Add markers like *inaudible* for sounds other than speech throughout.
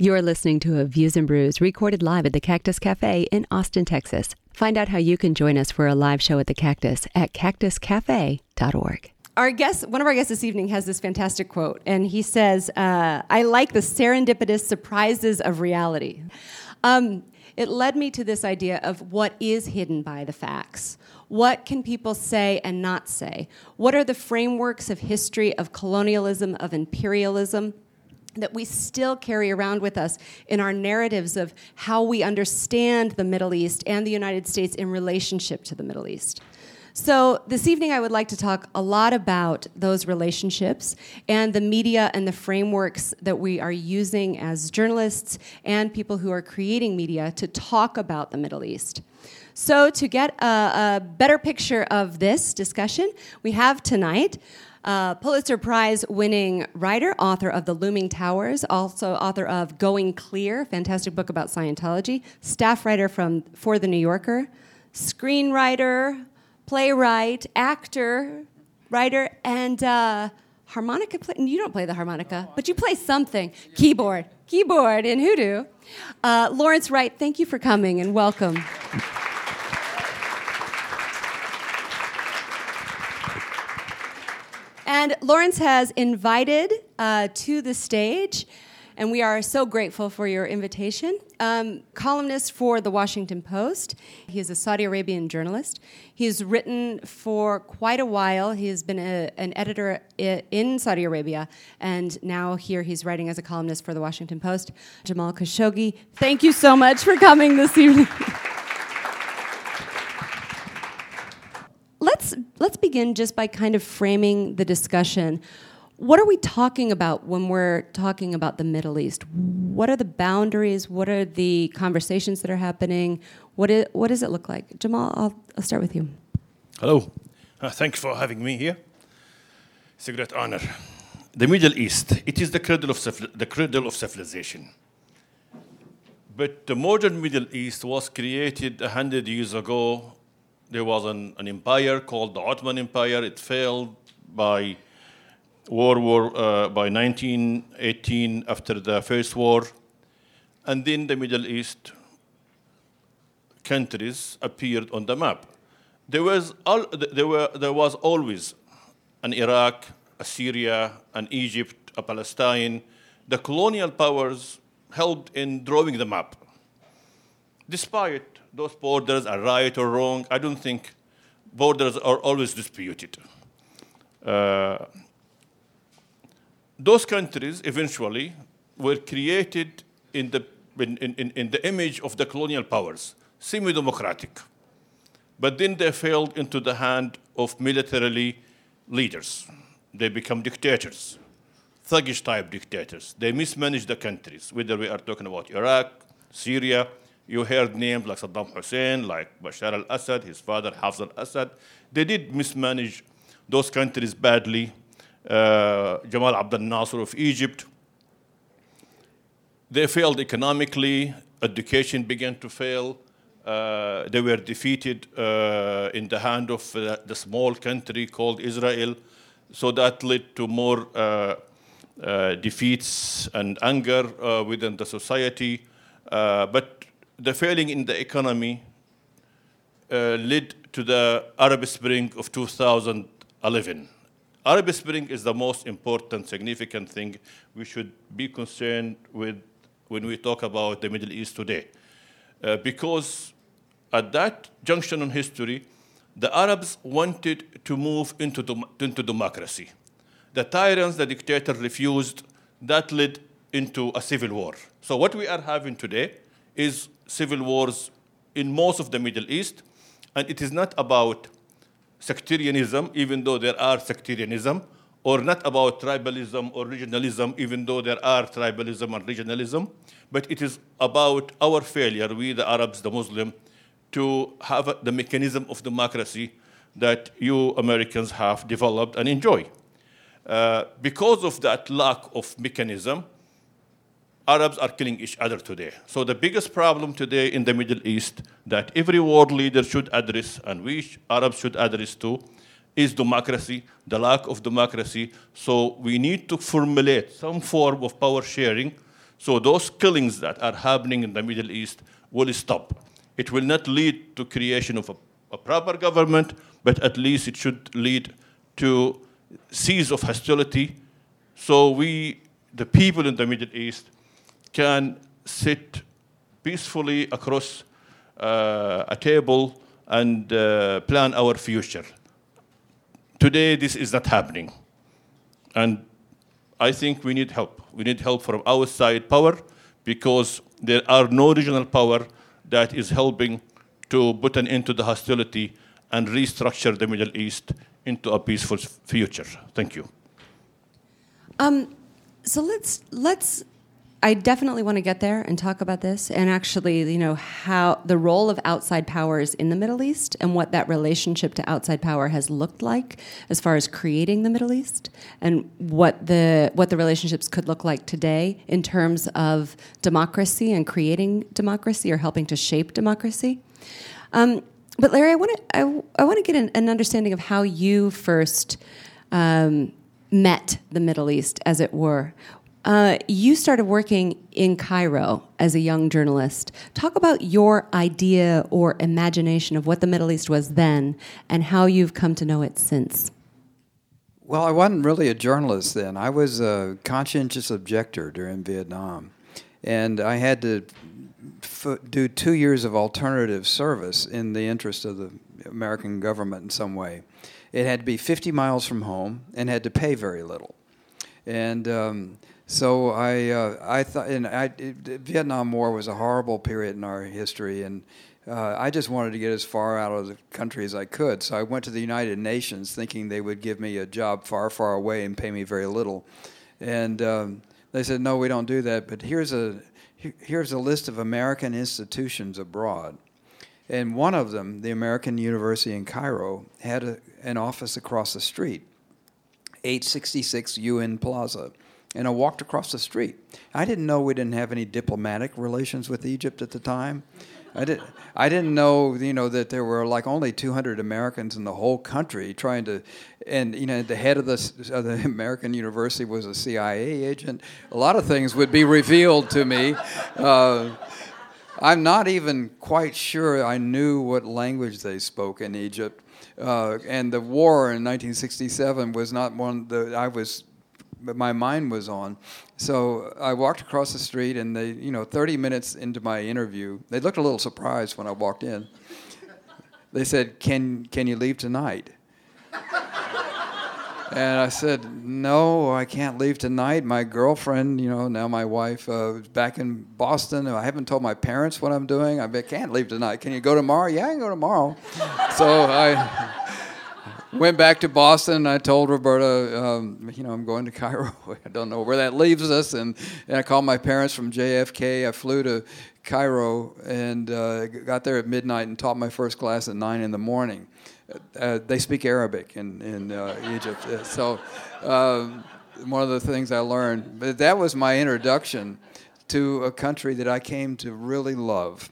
You're listening to a Views and Brews recorded live at the Cactus Cafe in Austin, Texas. Find out how you can join us for a live show at the Cactus at cactuscafe.org. Our guest, one of our guests this evening, has this fantastic quote, and he says, uh, "I like the serendipitous surprises of reality." Um, it led me to this idea of what is hidden by the facts. What can people say and not say? What are the frameworks of history, of colonialism, of imperialism? That we still carry around with us in our narratives of how we understand the Middle East and the United States in relationship to the Middle East. So, this evening, I would like to talk a lot about those relationships and the media and the frameworks that we are using as journalists and people who are creating media to talk about the Middle East. So, to get a, a better picture of this discussion, we have tonight uh, Pulitzer Prize winning writer, author of The Looming Towers, also author of Going Clear, fantastic book about Scientology, staff writer from for The New Yorker, screenwriter, playwright, actor, writer, and uh, harmonica. You don't play the harmonica, but you play something. Keyboard, keyboard in WhoDo. Uh, Lawrence Wright, thank you for coming and welcome. And Lawrence has invited uh, to the stage, and we are so grateful for your invitation. Um, columnist for the Washington Post. He is a Saudi Arabian journalist. He's written for quite a while. He has been a, an editor in Saudi Arabia, and now here he's writing as a columnist for the Washington Post. Jamal Khashoggi, thank you so much for coming this evening. *laughs* let's let's begin just by kind of framing the discussion. What are we talking about when we're talking about the Middle East? What are the boundaries? What are the conversations that are happening? What, is, what does it look like? Jamal, I'll, I'll start with you. Hello. Uh, thanks for having me here. It's a great honor. The Middle East, it is the cradle of, the cradle of civilization. But the modern Middle East was created a hundred years ago there was an, an empire called the Ottoman Empire. It failed by World War uh, by 1918 after the First War, and then the Middle East countries appeared on the map. There was all, there were there was always an Iraq, a Syria, an Egypt, a Palestine. The colonial powers helped in drawing the map. Despite those borders are right or wrong. I don't think borders are always disputed. Uh, those countries eventually were created in the, in, in, in the image of the colonial powers, semi democratic. But then they fell into the hand of militarily leaders. They become dictators, thuggish type dictators. They mismanage the countries, whether we are talking about Iraq, Syria, you heard names like Saddam Hussein, like Bashar al Assad, his father, Hafez al Assad. They did mismanage those countries badly. Uh, Jamal Abdel Nasser of Egypt. They failed economically, education began to fail. Uh, they were defeated uh, in the hand of uh, the small country called Israel. So that led to more uh, uh, defeats and anger within the society. but the failing in the economy uh, led to the Arab Spring of 2011. Arab Spring is the most important, significant thing we should be concerned with when we talk about the Middle East today. Uh, because at that junction in history, the Arabs wanted to move into, into democracy. The tyrants, the dictator refused. That led into a civil war. So what we are having today is civil wars in most of the Middle East, and it is not about sectarianism, even though there are sectarianism, or not about tribalism or regionalism, even though there are tribalism and regionalism, but it is about our failure, we the Arabs, the Muslim, to have the mechanism of democracy that you Americans have developed and enjoy. Uh, because of that lack of mechanism, Arabs are killing each other today. So the biggest problem today in the Middle East that every world leader should address and we Arabs should address too is democracy, the lack of democracy. So we need to formulate some form of power sharing So those killings that are happening in the Middle East will stop. It will not lead to creation of a, a proper government, but at least it should lead to cease of hostility. So we, the people in the Middle East, can sit peacefully across uh, a table and uh, plan our future. Today, this is not happening. And I think we need help. We need help from outside power because there are no regional power that is helping to put an end to the hostility and restructure the Middle East into a peaceful future. Thank you. Um, so let's let's I definitely want to get there and talk about this and actually, you know, how the role of outside powers in the Middle East and what that relationship to outside power has looked like as far as creating the Middle East and what the what the relationships could look like today in terms of democracy and creating democracy or helping to shape democracy. Um, but Larry, I want to I, I want to get an, an, understanding of how you first um, met the Middle East, as it were. Uh, you started working in Cairo as a young journalist. Talk about your idea or imagination of what the Middle East was then and how you've come to know it since. Well, I wasn't really a journalist then. I was a conscientious objector during Vietnam. And I had to f- do two years of alternative service in the interest of the American government in some way. It had to be 50 miles from home and had to pay very little. And um, so I, uh, I thought, and I, it, Vietnam War was a horrible period in our history, and uh, I just wanted to get as far out of the country as I could. So I went to the United Nations, thinking they would give me a job far, far away and pay me very little. And um, they said, "No, we don't do that. But here's a here's a list of American institutions abroad." And one of them, the American University in Cairo, had a, an office across the street, 866 UN Plaza and I walked across the street. I didn't know we didn't have any diplomatic relations with Egypt at the time. I didn't. I didn't know, you know, that there were like only 200 Americans in the whole country trying to, and you know, the head of the, of the American University was a CIA agent. A lot of things would be revealed to me. Uh, I'm not even quite sure I knew what language they spoke in Egypt. Uh, and the war in 1967 was not one that I was but my mind was on. So I walked across the street, and they, you know, 30 minutes into my interview, they looked a little surprised when I walked in. They said, "Can can you leave tonight?" and I said, "No, I can't leave tonight. My girlfriend, you know, now my wife, uh, is back in Boston. I haven't told my parents what I'm doing. I can't leave tonight. Can you go tomorrow? Yeah, I can go tomorrow." so I went back to Boston. I told Roberta, um, you know, I'm going to Cairo. *laughs* I don't know where that leaves us. And, and I called my parents from JFK. I flew to Cairo and uh, got there at midnight and taught my first class at 9 in the morning. Uh, they speak Arabic in, in uh, Egypt. Uh, so, um, one of the things I learned, but that was my introduction to a country that I came to really love.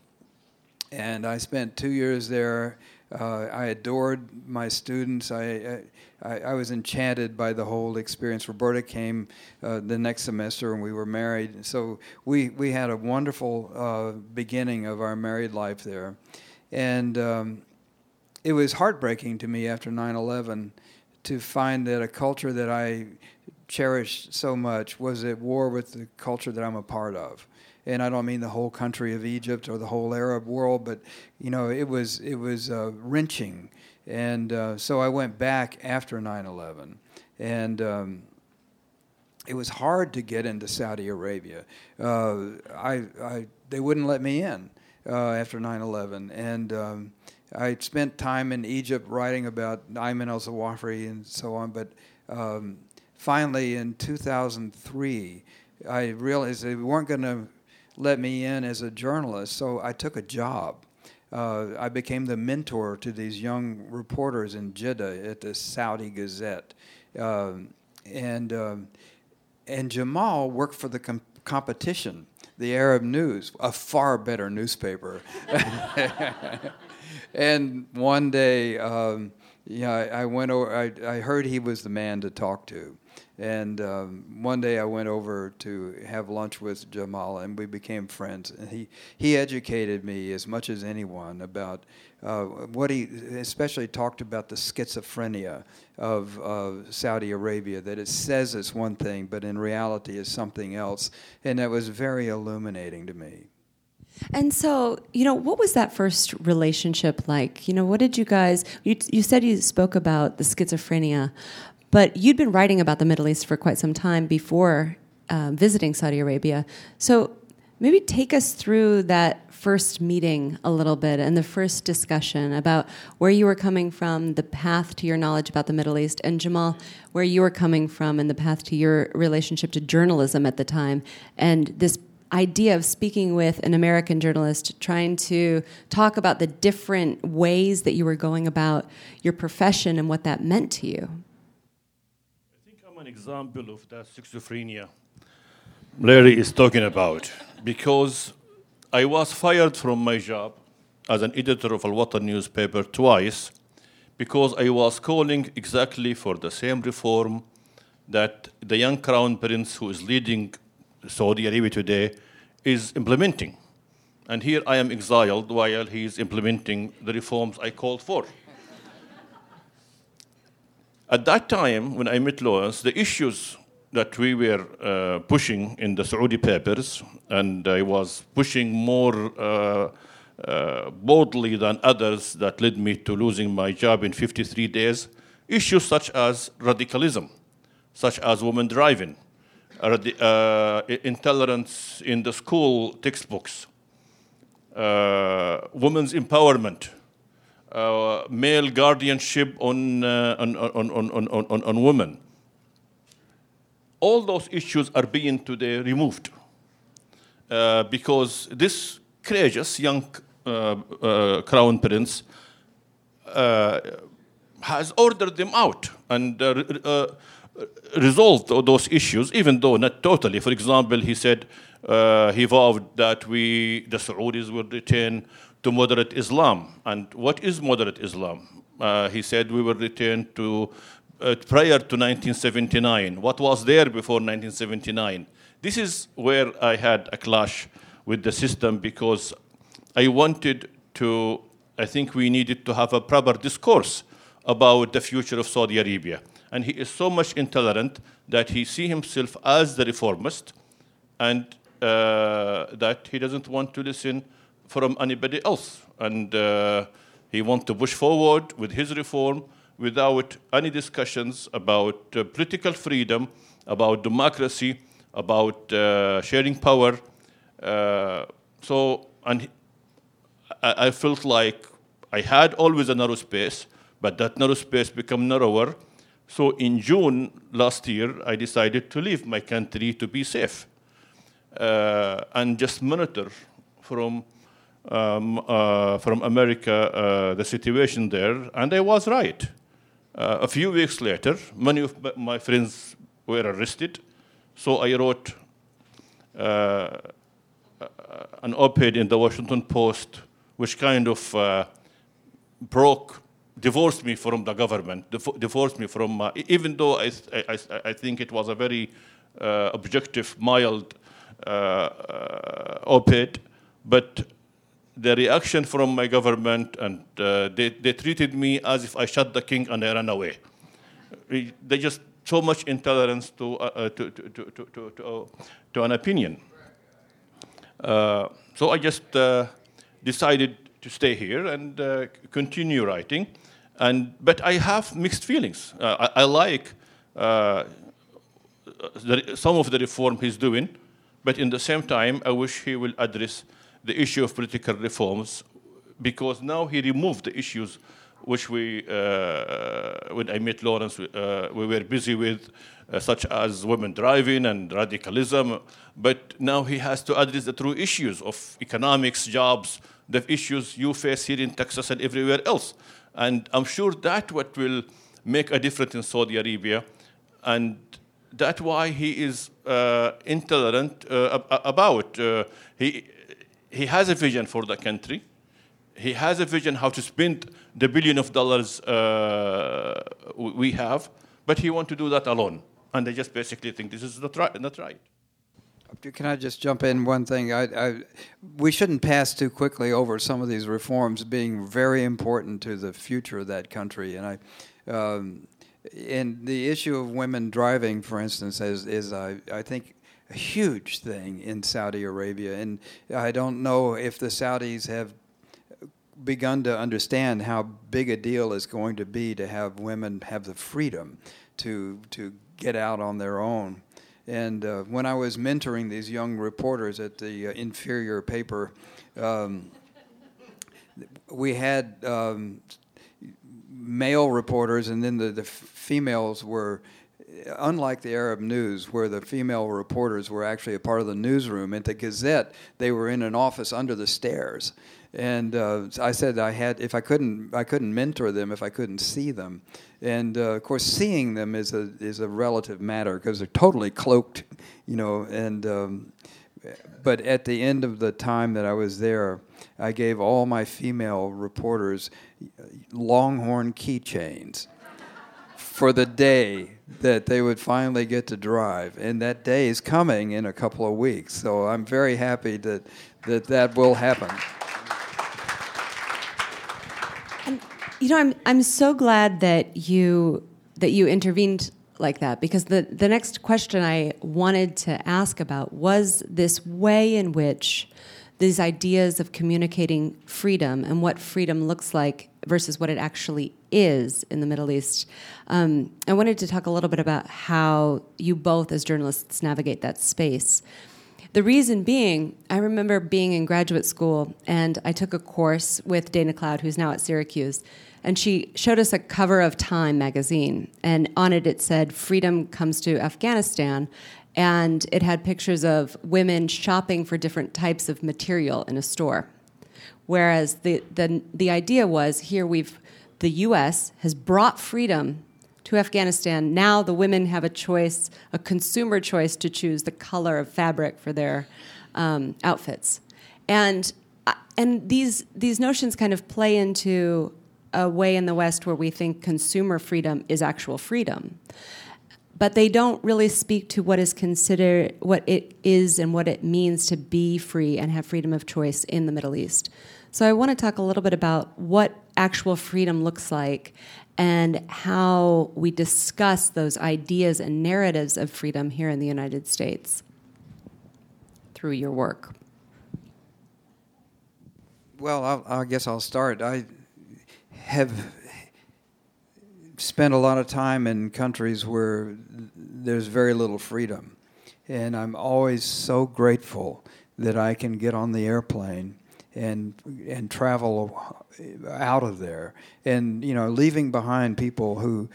And I spent two years there uh, I adored my students. I, I, I, was enchanted by the whole experience. Roberta came uh, the next semester and we were married. So we, we had a wonderful uh, beginning of our married life there. And um, it was heartbreaking to me after 9 11 to find that a culture that I cherished so much was at war with the culture that I'm a part of and I don't mean the whole country of Egypt or the whole Arab world, but you know, it was it was uh, wrenching, and uh, so I went back after 9/11, and. Um, it was hard to get into Saudi Arabia. Uh, I, I, they wouldn't let me in uh, after 9/11, and um, I spent time in Egypt writing about Ayman al-Zawahiri and so on. But um, finally, in 2003, I realized they weren't going to let me in as a journalist, so I took a job. Uh, I became the mentor to these young reporters in Jeddah at the Saudi Gazette. Um, and, um, and Jamal worked for the com- competition, the Arab News, a far better newspaper. *laughs* and one day, um, I, I went over, I, I heard he was the man to talk to. And um, one day I went over to have lunch with Jamal, and we became friends. And he, he educated me as much as anyone about uh, what he especially talked about the schizophrenia of uh, Saudi Arabia, that it says it's one thing, but in reality is something else. And that was very illuminating to me. And so, you know, what was that first relationship like? You know, what did you guys, you, you said you spoke about the schizophrenia, but you'd been writing about the Middle East for quite some time before um, visiting Saudi Arabia. So maybe take us through that first meeting a little bit and the first discussion about where you were coming from, the path to your knowledge about the Middle East, and Jamal, where you were coming from and the path to your relationship to journalism at the time, and this idea of speaking with an American journalist, trying to talk about the different ways that you were going about your profession and what that meant to you? An example of that schizophrenia Larry is talking about because I was fired from my job as an editor of Al Watan newspaper twice because I was calling exactly for the same reform that the young crown prince who is leading Saudi Arabia today is implementing. And here I am exiled while he is implementing the reforms I called for. At that time, when I met Lawrence, the issues that we were uh, pushing in the Saudi papers, and I was pushing more uh, uh, boldly than others that led me to losing my job in 53 days, issues such as radicalism, such as women driving, uh, intolerance in the school textbooks, uh, women's empowerment, uh, male guardianship on, uh, on, on, on, on, on, on, women. All those issues are being today removed uh, because this courageous young uh, crown prince has ordered them out and resolved those issues, even though not totally. For example, he said uh, he vowed that we, the Saudis, would return to moderate Islam. And what is moderate Islam? Uh, he said we will return to uh, prior to 1979. What was there before 1979? This is where I had a clash with the system because I wanted to, I think we needed to have a proper discourse about the future of Saudi Arabia and he is so much intolerant that he sees himself as the reformist and uh, that he doesn't want to listen from anybody else. And uh, he wants to push forward with his reform without any discussions about uh, political freedom, about democracy, about uh, sharing power. Uh, so, and I, I felt like I had always a narrow space, but that narrow space became narrower so in June last year, I decided to leave my country to be safe uh, and just monitor from um, uh, from America uh, the situation there, and I was right. Uh, a few weeks later, many of my friends were arrested, so I wrote uh, an op-ed in the Washington Post, which kind of uh, broke divorced me from the government, divorced me from, uh, even though I, I, I, think it was a very uh, objective, mild uh, uh op-ed, but the reaction from my government and uh, they, they treated me as if I shot the king and I ran away. They just so much intolerance to, uh, to, to, to, to, to, to, an opinion. so I just decided to stay here and continue writing. And, but I have mixed feelings. Uh, I, I, like uh, the, some of the reform he's doing, but in the same time, I wish he will address the issue of political reforms because now he removed the issues which we, uh, when I met Lawrence, uh, we were busy with, uh, such as women driving and radicalism. But now he has to address the true issues of economics, jobs, the issues you face here in Texas and everywhere else. And I'm sure that what will make a difference in Saudi Arabia. And that's why he is uh, intolerant uh, about. Uh, he, he has a vision for the country. He has a vision how to spend the billion of dollars uh, we have, but he wants to do that alone. and they just basically think this is not right. Not right. Can I just jump in one thing? I, I, we shouldn't pass too quickly over some of these reforms being very important to the future of that country. And I, um, and the issue of women driving, for instance, is, is I, I think a huge thing in Saudi Arabia. And I don't know if the Saudis have begun to understand how big a deal it's going to be to have women have the freedom to to get out on their own. And uh, when I was mentoring these young reporters at the uh, inferior paper, um, we had um, male reporters, and then the, the females were unlike the Arab News, where the female reporters were actually a part of the newsroom, at the Gazette, they were in an office under the stairs. And uh, I said I had, if I couldn't, I couldn't mentor them if I couldn't see them. And uh, of course, seeing them is a is a relative matter because they're totally cloaked, you know. And um, but at the end of the time that I was there, I gave all my female reporters Longhorn keychains for the day that they would finally get to drive. And that day is coming in a couple of weeks. So I'm very happy that that, that will happen. And, you know, I'm, I'm so glad that you, that you intervened like that because the, the next question I wanted to ask about was this way in which these ideas of communicating freedom and what freedom looks like versus what it actually is in the Middle East. Um, I wanted to talk a little bit about how you both, as journalists, navigate that space. The reason being, I remember being in graduate school and I took a course with Dana Cloud, who's now at Syracuse, and she showed us a cover of Time magazine. And on it, it said, Freedom comes to Afghanistan and it had pictures of women shopping for different types of material in a store. Whereas the, the, the idea was here we've, the US has brought freedom to Afghanistan. Now the women have a choice, a consumer choice to choose the color of fabric for their um, outfits. And, uh, and these, these notions kind of play into a way in the West where we think consumer freedom is actual freedom but they don't really speak to what is considered what it is and what it means to be free and have freedom of choice in the Middle East. So I want to talk a little bit about what actual freedom looks like and how we discuss those ideas and narratives of freedom here in the United States through your work. Well, I'll, i guess I'll start. I have spent a lot of time in countries where there's very little freedom. And I'm always so grateful that I can get on the airplane and and travel out of there and you know leaving behind people who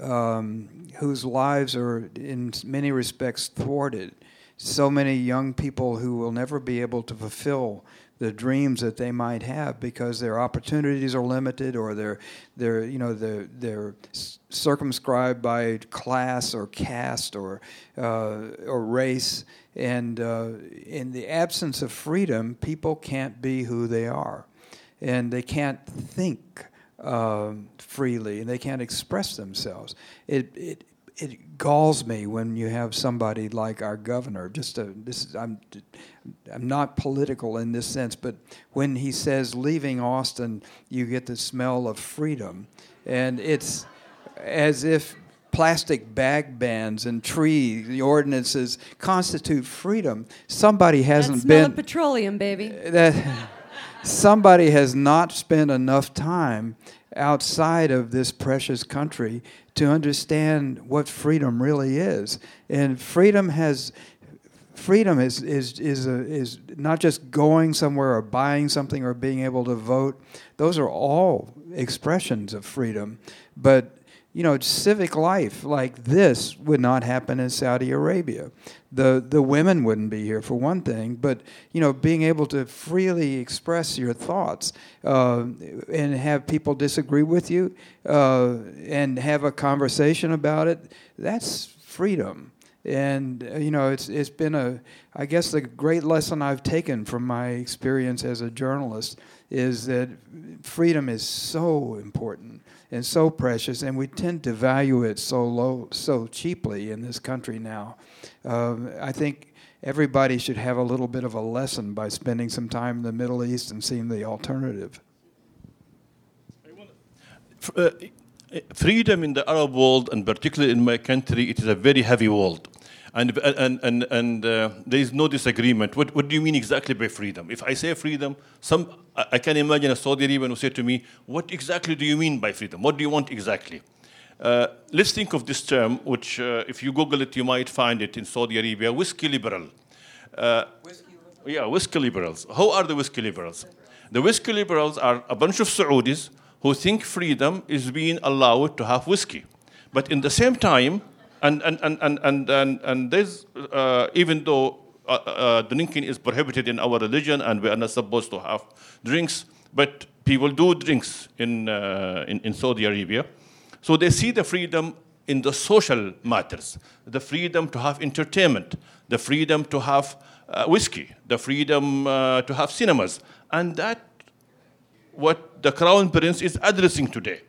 um, whose lives are in many respects thwarted so many young people who will never be able to fulfill the dreams that they might have because their opportunities are limited or they're they're you know they're they're circumscribed by class or caste or uh, or race. And uh, in the absence of freedom people can't be who they are. And they can't think um, freely. And they can't express themselves. It, it it galls me when you have somebody like our governor. Just a, this, is, I'm, I'm not political in this sense, but when he says leaving Austin, you get the smell of freedom, and it's as if plastic bag bans and tree the ordinances constitute freedom. Somebody hasn't that been petroleum, baby. *laughs* That somebody has not spent enough time outside of this precious country to understand what freedom really is. And freedom has freedom is is is a, is not just going somewhere or buying something or being able to vote. Those are all expressions of freedom, but you know, civic life like this would not happen in Saudi Arabia. The the women wouldn't be here for one thing, but you know, being able to freely express your thoughts uh, and have people disagree with you uh, and have a conversation about it, that's freedom. And uh, you know, it's it's been a I guess the great lesson I've taken from my experience as a journalist is that freedom is so important and so precious, and we tend to value it so low, so cheaply in this country now. Um, I think everybody should have a little bit of a lesson by spending some time in the Middle East and seeing the alternative. Uh, freedom in the Arab world, and particularly in my country, it is a very heavy world. And, and, and, and uh, there is no disagreement. What, what do you mean exactly by freedom? If I say freedom, some, I can imagine a Saudi Arabian who say to me, What exactly do you mean by freedom? What do you want exactly? Uh, let's think of this term, which, uh, if you Google it, you might find it in Saudi Arabia whiskey liberal. Uh? Yeah, whiskey liberals. How are the whiskey liberals? The whiskey liberals are a bunch of Saudis who think freedom is being allowed to have whiskey. But in the same time, and, and, and, and, and, and, and there's, uh, even though uh, uh, drinking is prohibited in our religion and we are not supposed to have drinks, but people do drinks in, uh, in, in Saudi Arabia. So they see the freedom in the social matters, the freedom to have entertainment, the freedom to have uh, whiskey, the freedom uh, to have cinemas. And that what the crown prince is addressing today.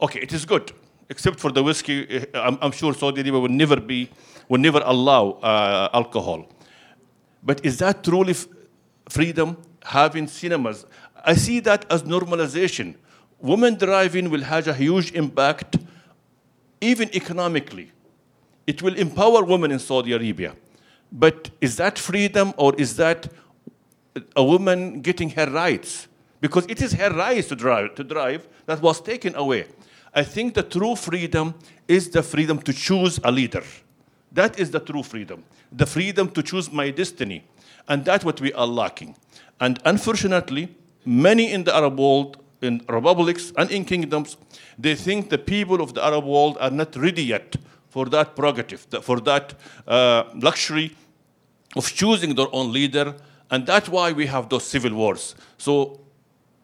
Okay, it is good, except for the whiskey. Eh, I'm, I'm sure Saudi Arabia will never be, will never allow uh, alcohol. But is that truly freedom? Having cinemas, I see that as normalization. Women driving will have a huge impact, even economically. It will empower women in Saudi Arabia. But is that freedom or is that a woman getting her rights? because it is her right to drive, to drive that was taken away. I think the true freedom is the freedom to choose a leader. That is the true freedom. The freedom to choose my destiny. And that's what we are lacking. And unfortunately, many in the Arab world, in republics and in kingdoms, they think the people of the Arab world are not ready yet for that prerogative, for that uh, luxury of choosing their own leader. And that's why we have those civil wars. So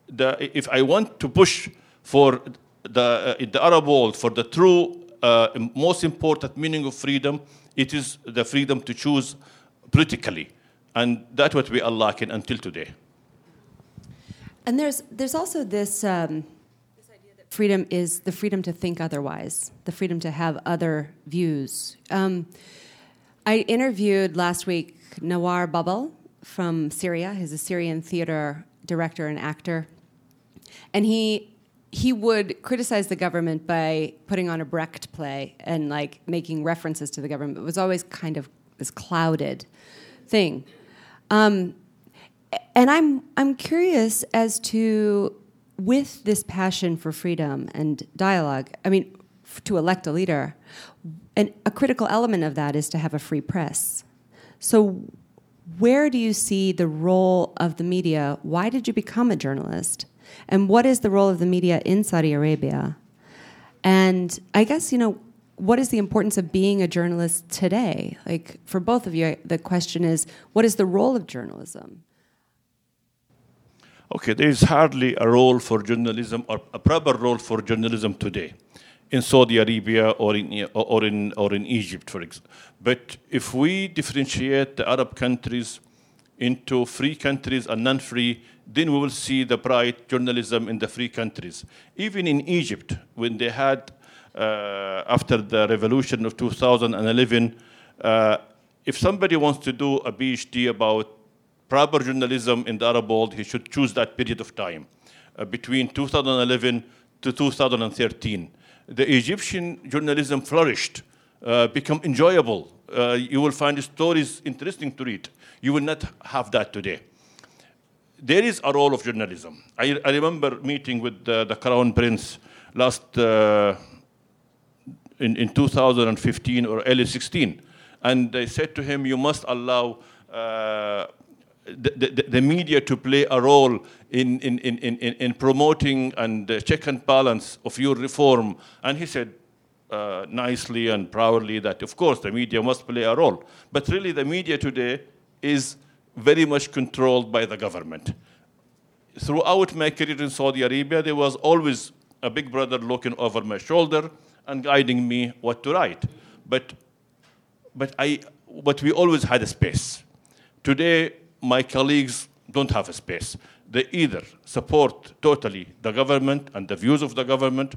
the, if I want to push for the, uh, the Arab world for the true, uh, most important meaning of freedom, it is the freedom to choose politically. And that's what we are lacking until today. And there's, there's also this, um, this idea that freedom is the freedom to think otherwise, the freedom to have other views. Um, I interviewed last week Nawar Bulbul from Syria. He's a Syrian theater director and actor and he he would criticize the government by putting on a Brecht play and like making references to the government. It was always kind of this clouded thing. Um, and I'm I'm curious as to with this passion for freedom and dialogue. I mean, f- to elect a leader, and a critical element of that is to have a free press. So, where do you see the role of the media? Why did you become a journalist? And what is the role of the media in Saudi Arabia? And I guess, you know, what is the importance of being a journalist today? Like, for both of you, the question is what is the role of journalism? Okay, there is hardly a role for journalism or a proper role for journalism today in Saudi Arabia or in, or in, or in Egypt, for example. But if we differentiate the Arab countries into free countries and non free, then we will see the bright journalism in the free countries. Even in Egypt, when they had, uh, after the revolution of 2011, uh, if somebody wants to do a PhD about proper journalism in the Arab world, he should choose that period of time uh, between 2011 to 2013. The Egyptian journalism flourished, uh, become enjoyable. Uh, you will find stories interesting to read. You will not have that today there is a role of journalism. I, I remember meeting with uh, the Crown Prince last uh, in, in 2015 or early 16, and they said to him, "You must allow." Uh, the, the, the, media to play a role in, in, in, in, in promoting and check and balance of your reform. And he said uh, nicely and proudly that, of course, the media must play a role. But really, the media today is very much controlled by the government. Throughout my career in Saudi Arabia, there was always a big brother looking over my shoulder and guiding me what to write. But, but, I, but we always had a space. Today, my colleagues don't have a space. They either support totally the government and the views of the government,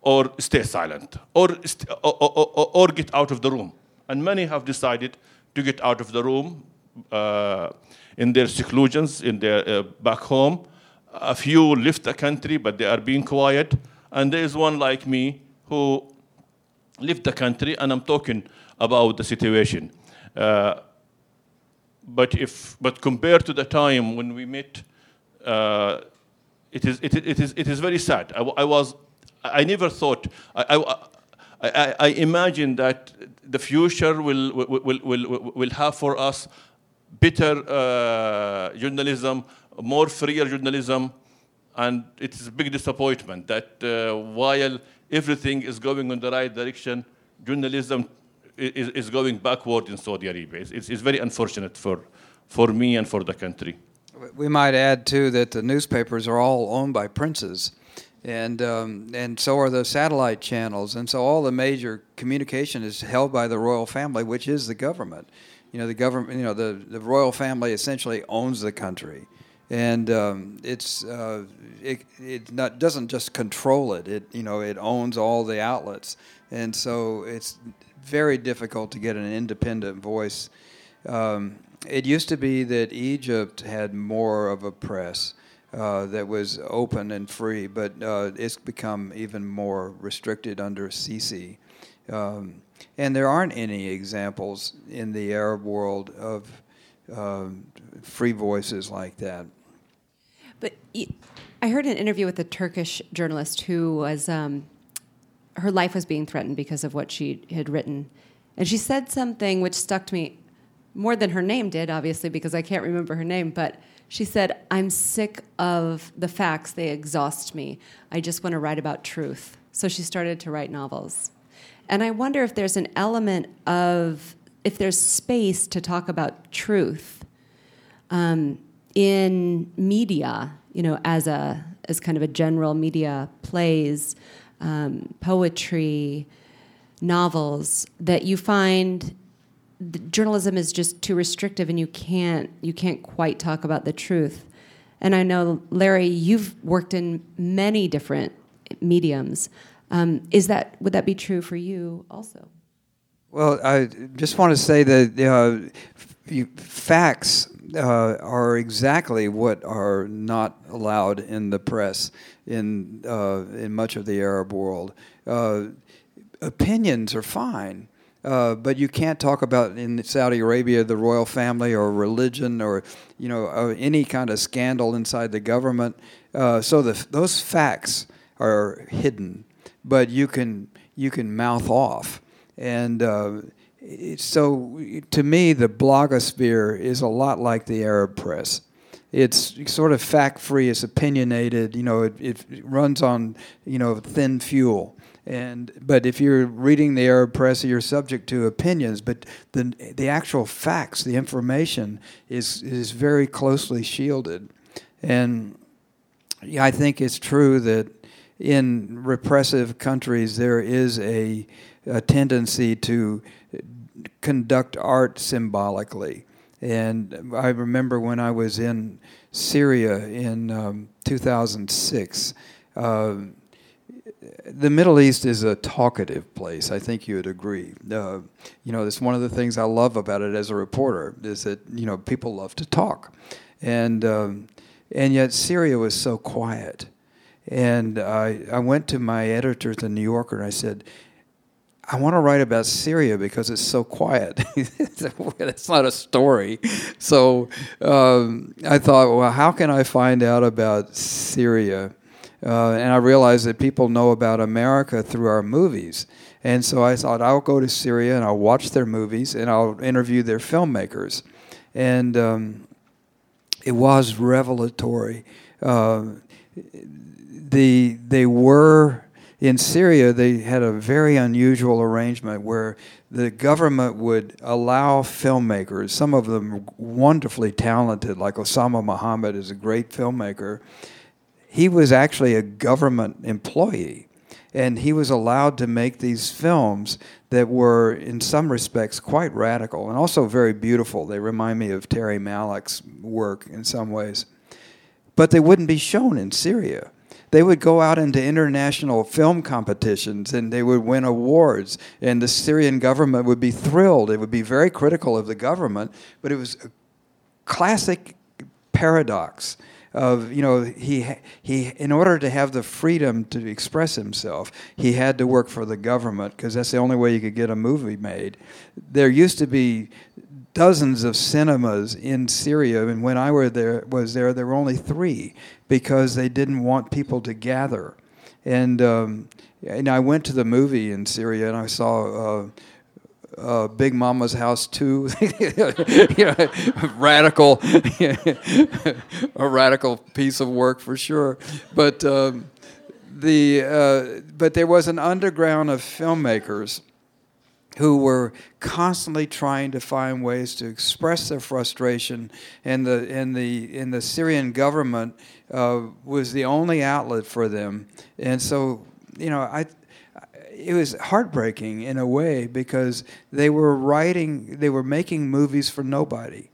or stay silent, or, st- or, or, or, get out of the room. And many have decided to get out of the room uh, in their seclusions, in their uh, back home. A few left the country, but they are being quiet. And there is one like me who left the country, and I'm talking about the situation. Uh, but if, but compared to the time when we met, uh, it is, it, it is, it is very sad. I, I was, I never thought, I, I, I, I imagine that the future will, will, will, will, will have for us better uh, journalism, more freer journalism, and it is a big disappointment that uh, while everything is going in the right direction, journalism is, is going backward in Saudi Arabia. It's, it's, very unfortunate for, for me and for the country. We might add, too, that the newspapers are all owned by princes. And, um, and so are the satellite channels. And so all the major communication is held by the royal family, which is the government. You know, the government, you know, the, the royal family essentially owns the country and um, it's uh, it, it not, doesn't just control it. It you know it owns all the outlets, and so it's very difficult to get an independent voice. Um, it used to be that Egypt had more of a press uh, that was open and free, but uh, it's become even more restricted under Sisi. Um, and there aren't any examples in the Arab world of uh, free voices like that. But I heard an interview with a Turkish journalist who was, um, her life was being threatened because of what she had written. And she said something which stuck to me more than her name did, obviously, because I can't remember her name. But she said, I'm sick of the facts, they exhaust me. I just want to write about truth. So she started to write novels. And I wonder if there's an element of, if there's space to talk about truth. Um, in media, you know, as a as kind of a general media, plays, um, poetry, novels, that you find journalism is just too restrictive, and you can't you can't quite talk about the truth. And I know, Larry, you've worked in many different mediums. Um, is that would that be true for you also? Well, I just want to say that uh, facts uh, are exactly what are not allowed in the press in uh, in much of the Arab world. Uh, opinions are fine. Uh, but you can't talk about in Saudi Arabia the royal family or religion or you know uh, any kind of scandal inside the government. Uh, so the, those facts are hidden, but you can you can mouth off and uh, so to me, the blogosphere is a lot like the Arab press. It's sort of fact-free. It's opinionated. You know, it, it runs on you know thin fuel. And but if you're reading the Arab press, you're subject to opinions. But the the actual facts, the information, is is very closely shielded. And I think it's true that in repressive countries there is a, a tendency to conduct art symbolically. And I remember when I was in Syria in um, 2006. Uh, the Middle East is a talkative place. I think you would agree. Uh, you know, it's one of the things I love about it as a reporter is that you know people love to talk, and um, and yet Syria was so quiet. And I I went to my editor at the New Yorker and I said, I want to write about Syria because it's so quiet. *laughs* it's not a story. So um, I thought, well, how can I find out about Syria? Uh, and I realized that people know about America through our movies. And so I thought, I'll go to Syria and I'll watch their movies and I'll interview their filmmakers. And um, it was revelatory. Uh, the, they were in Syria, they had a very unusual arrangement where the government would allow filmmakers, some of them wonderfully talented, like Osama Muhammad is a great filmmaker. He was actually a government employee, and he was allowed to make these films that were, in some respects, quite radical and also very beautiful. They remind me of Terry Malick's work in some ways. But they wouldn't be shown in Syria they would go out into international film competitions and they would win awards. And the Syrian government would be thrilled. It would be very critical of the government, but it was a classic paradox of you know he he in order to have the freedom to express himself he had to work for the government because that's the only way you could get a movie made there used to be dozens of cinemas in Syria and when I were there was there there were only 3 because they didn't want people to gather and um, and I went to the movie in Syria and I saw uh, uh, Big Momma's House too, *laughs* you know, *laughs* radical, *laughs* a radical piece of work for sure. But um, the uh, but there was an underground of filmmakers who were constantly trying to find ways to express their frustration, and the and the in the Syrian government uh, was the only outlet for them. And so, you know, I it was heartbreaking in a way because they were writing, they were making movies for nobody.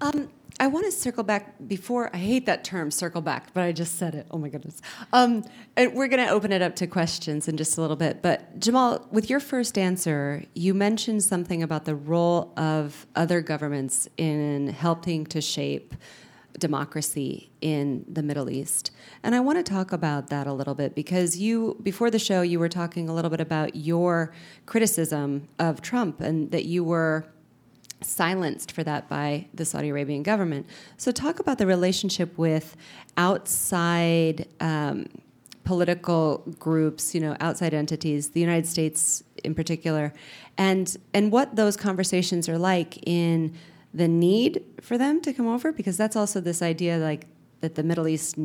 Um, I want to circle back before. I hate that term, circle back, but I just said it. Oh my goodness. Um, and we're going to open it up to questions in just a little bit. But Jamal, with your first answer, you mentioned something about the role of other governments in helping to shape democracy in the Middle East. And I want to talk about that a little bit because you, before the show, you were talking a little bit about your criticism of Trump and that you were silenced for that by the Saudi Arabian government. So, talk about the relationship with outside um, political groups, you know, outside entities, the United States in particular, and and what those conversations are like in the need for them to come over because that's also this idea like that the Middle East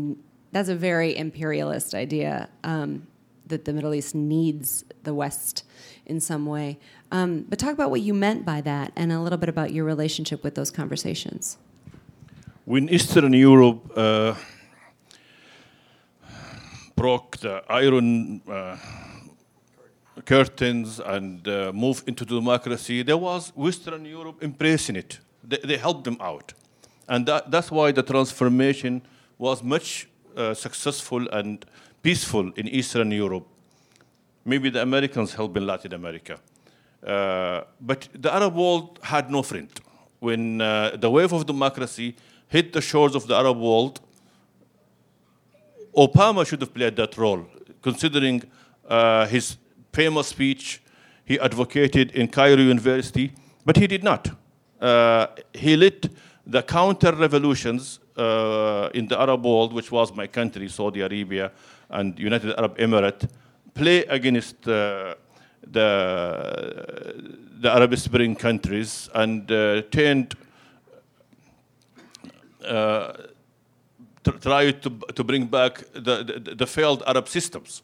that's a very imperialist idea um, that the Middle East needs the West in some way. Um, but talk about what you meant by that and a little bit about your relationship with those conversations. When Eastern Europe uh, broke the iron uh, curtains and uh, moved into democracy, there was Western Europe embracing it they, they helped them out. And that, that's why the transformation was much uh, successful and peaceful in Eastern Europe. Maybe the Americans helped in Latin America. Uh, but the Arab world had no friend. When uh, the wave of democracy hit the shores of the Arab world, Obama should have played that role, considering uh, his famous speech he advocated in Cairo University, but he did not uh, he led the counter revolutions uh, in the Arab world, which was my country, Saudi Arabia and United Arab Emirates, play against uh, the, the Arab Spring countries and uh, turned, uh, tried to, to bring back the, the, the failed Arab systems.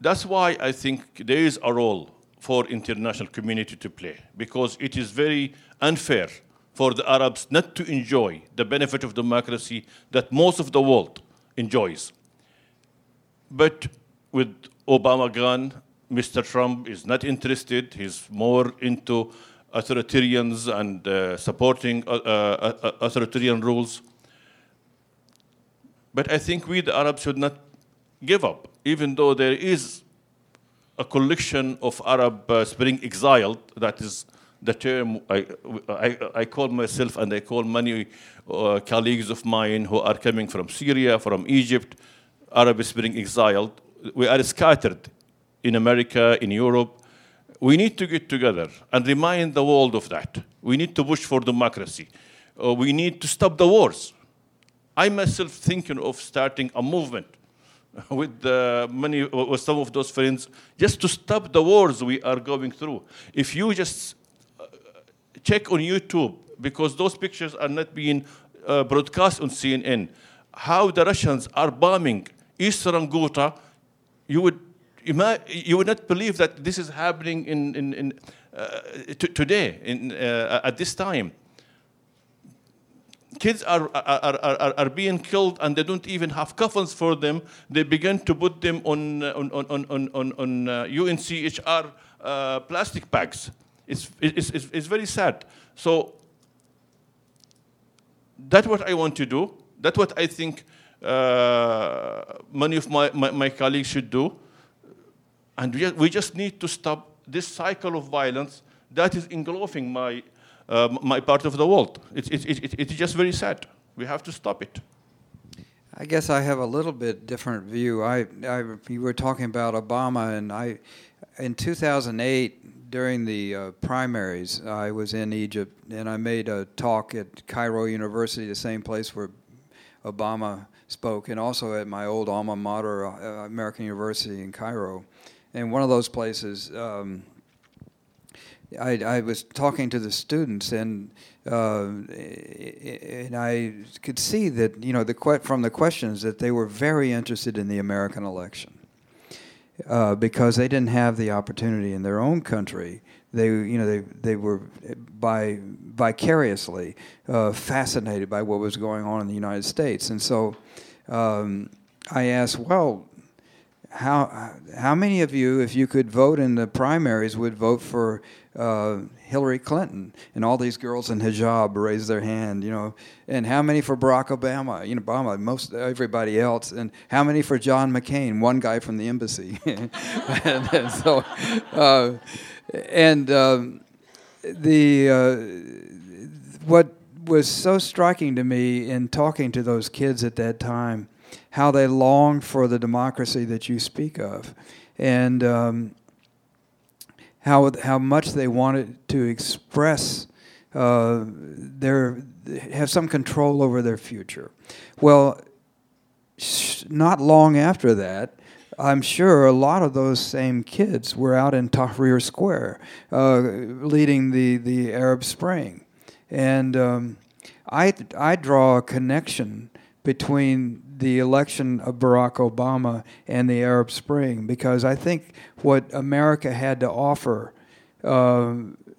That's why I think there is a role for international community to play because it is very unfair for the Arabs not to enjoy the benefit of democracy that most of the world enjoys. But with Obama gone, Mr. Trump is not interested. He's more into authoritarians and uh, supporting uh, uh, uh authoritarian rules. But I think we, the Arabs, should not give up, even though there is a collection of Arab uh, Spring exiled. That is the term I, I, I, call myself and I call many uh, colleagues of mine who are coming from Syria, from Egypt, Arab being exiled. We are scattered in America, in Europe. We need to get together and remind the world of that. We need to push for democracy. Uh, we need to stop the wars. I myself thinking of starting a movement *laughs* with uh, many with some of those friends just to stop the wars we are going through. If you just uh, check on YouTube because those pictures are not being uh, broadcast on CNN, how the Russians are bombing eastern Ghouta, you would you would not believe that this is happening in, in, in uh, today in, uh, at this time kids are, are, are, are, being killed and they don't even have coffins for them. They begin to put them on, on, on, on, on, on uh, UNHCR uh, plastic bags. It's, it's, it's, it's very sad. So that's what I want to do. That's what I think uh, many of my, my, my, colleagues should do. And we, we just need to stop this cycle of violence that is engulfing my, uh, my part of the world. It's, it's, it's, it's just very sad. We have to stop it. I guess I have a little bit different view. I, I you were talking about Obama, and I, in 2008, during the uh, primaries, I was in Egypt, and I made a talk at Cairo University, the same place where Obama spoke, and also at my old alma mater, uh, American University in Cairo. And one of those places, um, I, I, was talking to the students, and uh, and I could see that you know the from the questions that they were very interested in the American election uh, because they didn't have the opportunity in their own country. They you know they they were by vicariously uh, fascinated by what was going on in the United States, and so um, I asked, well, how how many of you, if you could vote in the primaries, would vote for uh, Hillary Clinton? And all these girls in hijab raised their hand, you know. And how many for Barack Obama? You know, Obama. Most everybody else. And how many for John McCain? One guy from the embassy. *laughs* and, and, so, uh, and um, the uh, what was so striking to me in talking to those kids at that time how they longed for the democracy that you speak of, and um, how how much they wanted to express uh, their have some control over their future. Well, not long after that. I'm sure a lot of those same kids were out in Tahrir Square, uh, leading the, the Arab Spring, and um, I I draw a connection between the election of Barack Obama and the Arab Spring because I think what America had to offer uh,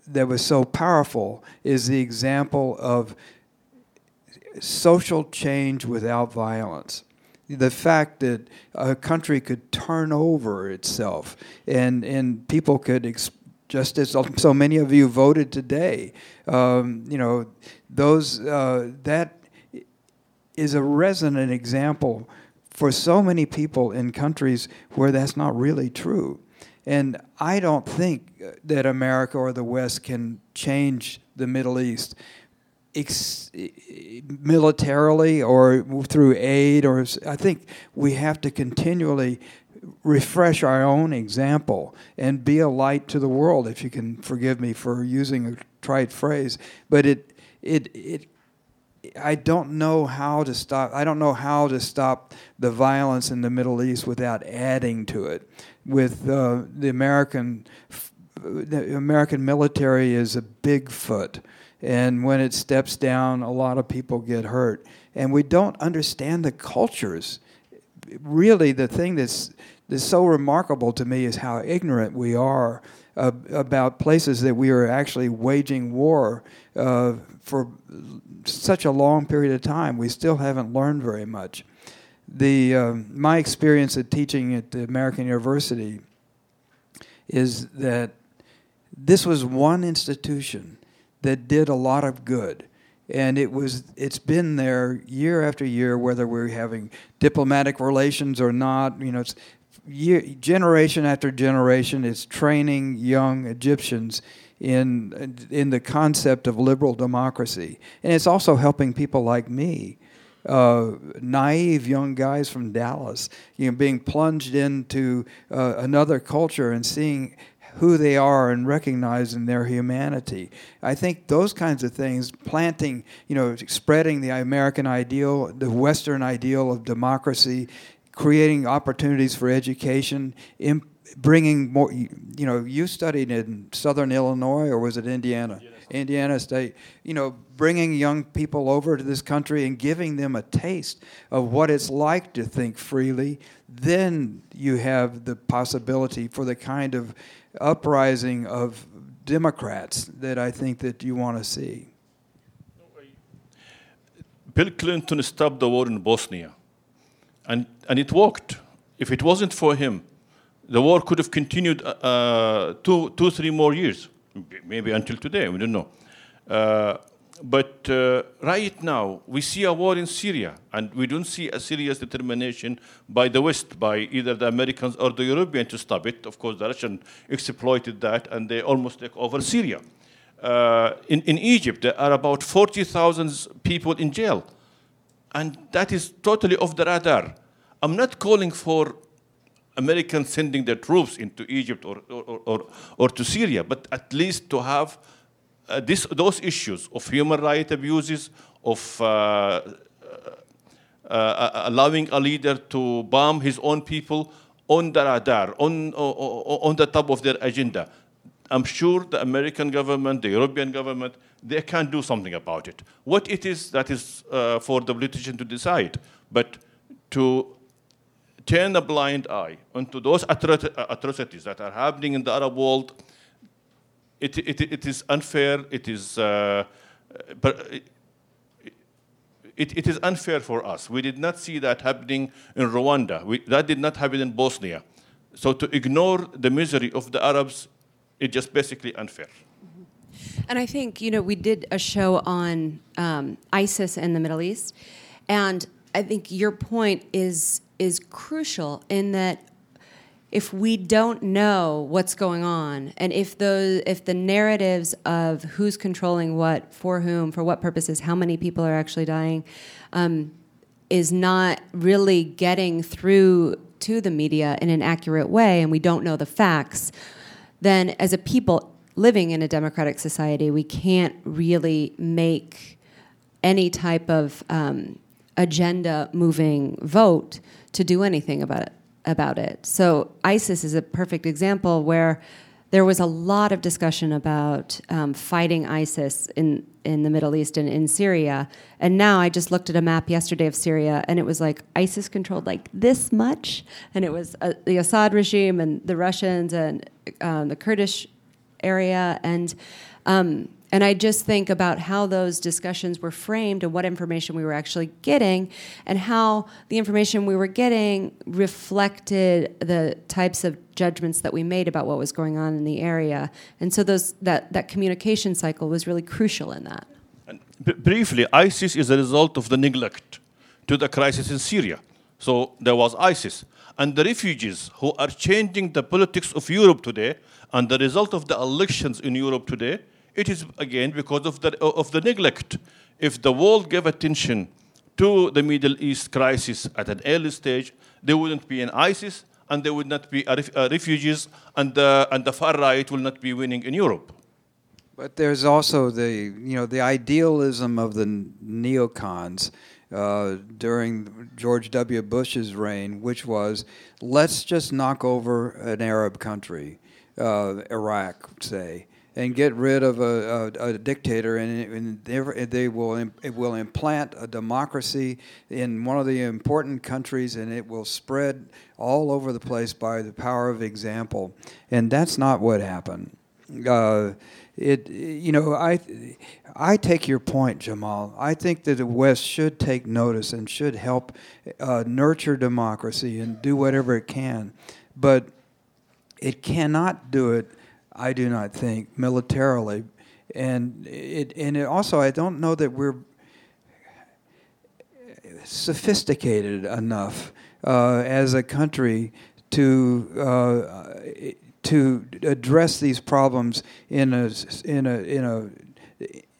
that was so powerful is the example of social change without violence. The fact that a country could turn over itself and, and people could, exp- just as so many of you voted today, um, you know, those, uh, that is a resonant example for so many people in countries where that's not really true. And I don't think that America or the West can change the Middle East ex- militarily or through aid or I think we have to continually refresh our own example and be a light to the world if you can forgive me for using a trite phrase but it it it I don't know how to stop. I don't know how to stop the violence in the Middle East without adding to it. With uh, the American, the American military is a big foot, and when it steps down, a lot of people get hurt. And we don't understand the cultures. Really, the thing that's that's so remarkable to me is how ignorant we are about places that we are actually waging war uh, for such a long period of time, we still haven't learned very much. The, uh, my experience at teaching at the American University is that this was one institution that did a lot of good. And it was it's been there year after year whether we're having diplomatic relations or not you know it's year, generation after generation it's training young egyptians in in the concept of liberal democracy, and it's also helping people like me, uh, naive young guys from Dallas, you know, being plunged into uh, another culture and seeing who they are and recognizing their humanity. I think those kinds of things, planting, you know, spreading the American ideal, the Western ideal of democracy, creating opportunities for education, imp- bringing more. You know, you studied in Southern Illinois, or was it Indiana? Indiana, Indiana State. You know, bringing young people over to this country and giving them a taste of what it's like to think freely. Then you have the possibility for the kind of uprising of Democrats that I think that you want to see. Bill Clinton stopped the war in Bosnia, and, and it worked. If it wasn't for him, the war could have continued uh, uh, two, two, three more years, maybe until today. We don't know. Uh, but uh, right now, we see a war in Syria, and we don't see a serious determination by the West, by either the Americans or the Europeans to stop it. Of course, the Russians exploited that, and they almost took over Syria. Uh, in, in Egypt, there are about 40,000 people in jail, and that is totally off the radar. I'm not calling for Americans sending their troops into Egypt or, or, or, or to Syria, but at least to have this, those issues of human rights abuses, of uh, uh, uh, allowing a leader to bomb his own people on the radar, on, on the top of their agenda. I'm sure the American government, the European government, they can do something about it. What it is, that is uh, for the politician to decide. But to turn a blind eye onto those atrocities that are happening in the Arab world, it, it, it is unfair. It is, uh, but it, it is unfair for us. We did not see that happening in Rwanda. We, that did not happen in Bosnia. So to ignore the misery of the Arabs is just basically unfair. And I think, you know, we did a show on um, ISIS in the Middle East. And I think your point is is crucial in that if we don't know what's going on and if those if the narratives of who's controlling what for whom for what purposes how many people are actually dying um, is not really getting through to the media in an accurate way and we don't know the facts then as a people living in a democratic society we can't really make any type of um, agenda moving vote to do anything about it about it. So ISIS is a perfect example where there was a lot of discussion about um, fighting ISIS in in the Middle East and in Syria. And now I just looked at a map yesterday of Syria, and it was like ISIS controlled like this much, and it was uh, the Assad regime and the Russians and um, the Kurdish area, and um, and I just think about how those discussions were framed and what information we were actually getting, and how the information we were getting reflected the types of judgments that we made about what was going on in the area. And so those, that, that communication cycle was really crucial in that. B- briefly, ISIS is a result of the neglect to the crisis in Syria. So there was ISIS. And the refugees who are changing the politics of Europe today, and the result of the elections in Europe today, it is again because of the, of the neglect. If the world gave attention to the Middle East crisis at an early stage, there wouldn't be an ISIS and there would not be a ref, refugees, and the, and the far right will not be winning in Europe. But there's also the you know the idealism of the neocons uh, during George W. Bush's reign, which was let's just knock over an Arab country, uh, Iraq, say, and get rid of a, a, a dictator, and, and they will it will implant a democracy in one of the important countries, and it will spread all over the place by the power of example. And that's not what happened. Uh, it you know I I take your point, Jamal. I think that the West should take notice and should help uh, nurture democracy and do whatever it can, but it cannot do it I do not think militarily, and it and it also I don't know that we're sophisticated enough uh, as a country to uh, to address these problems in a in a in a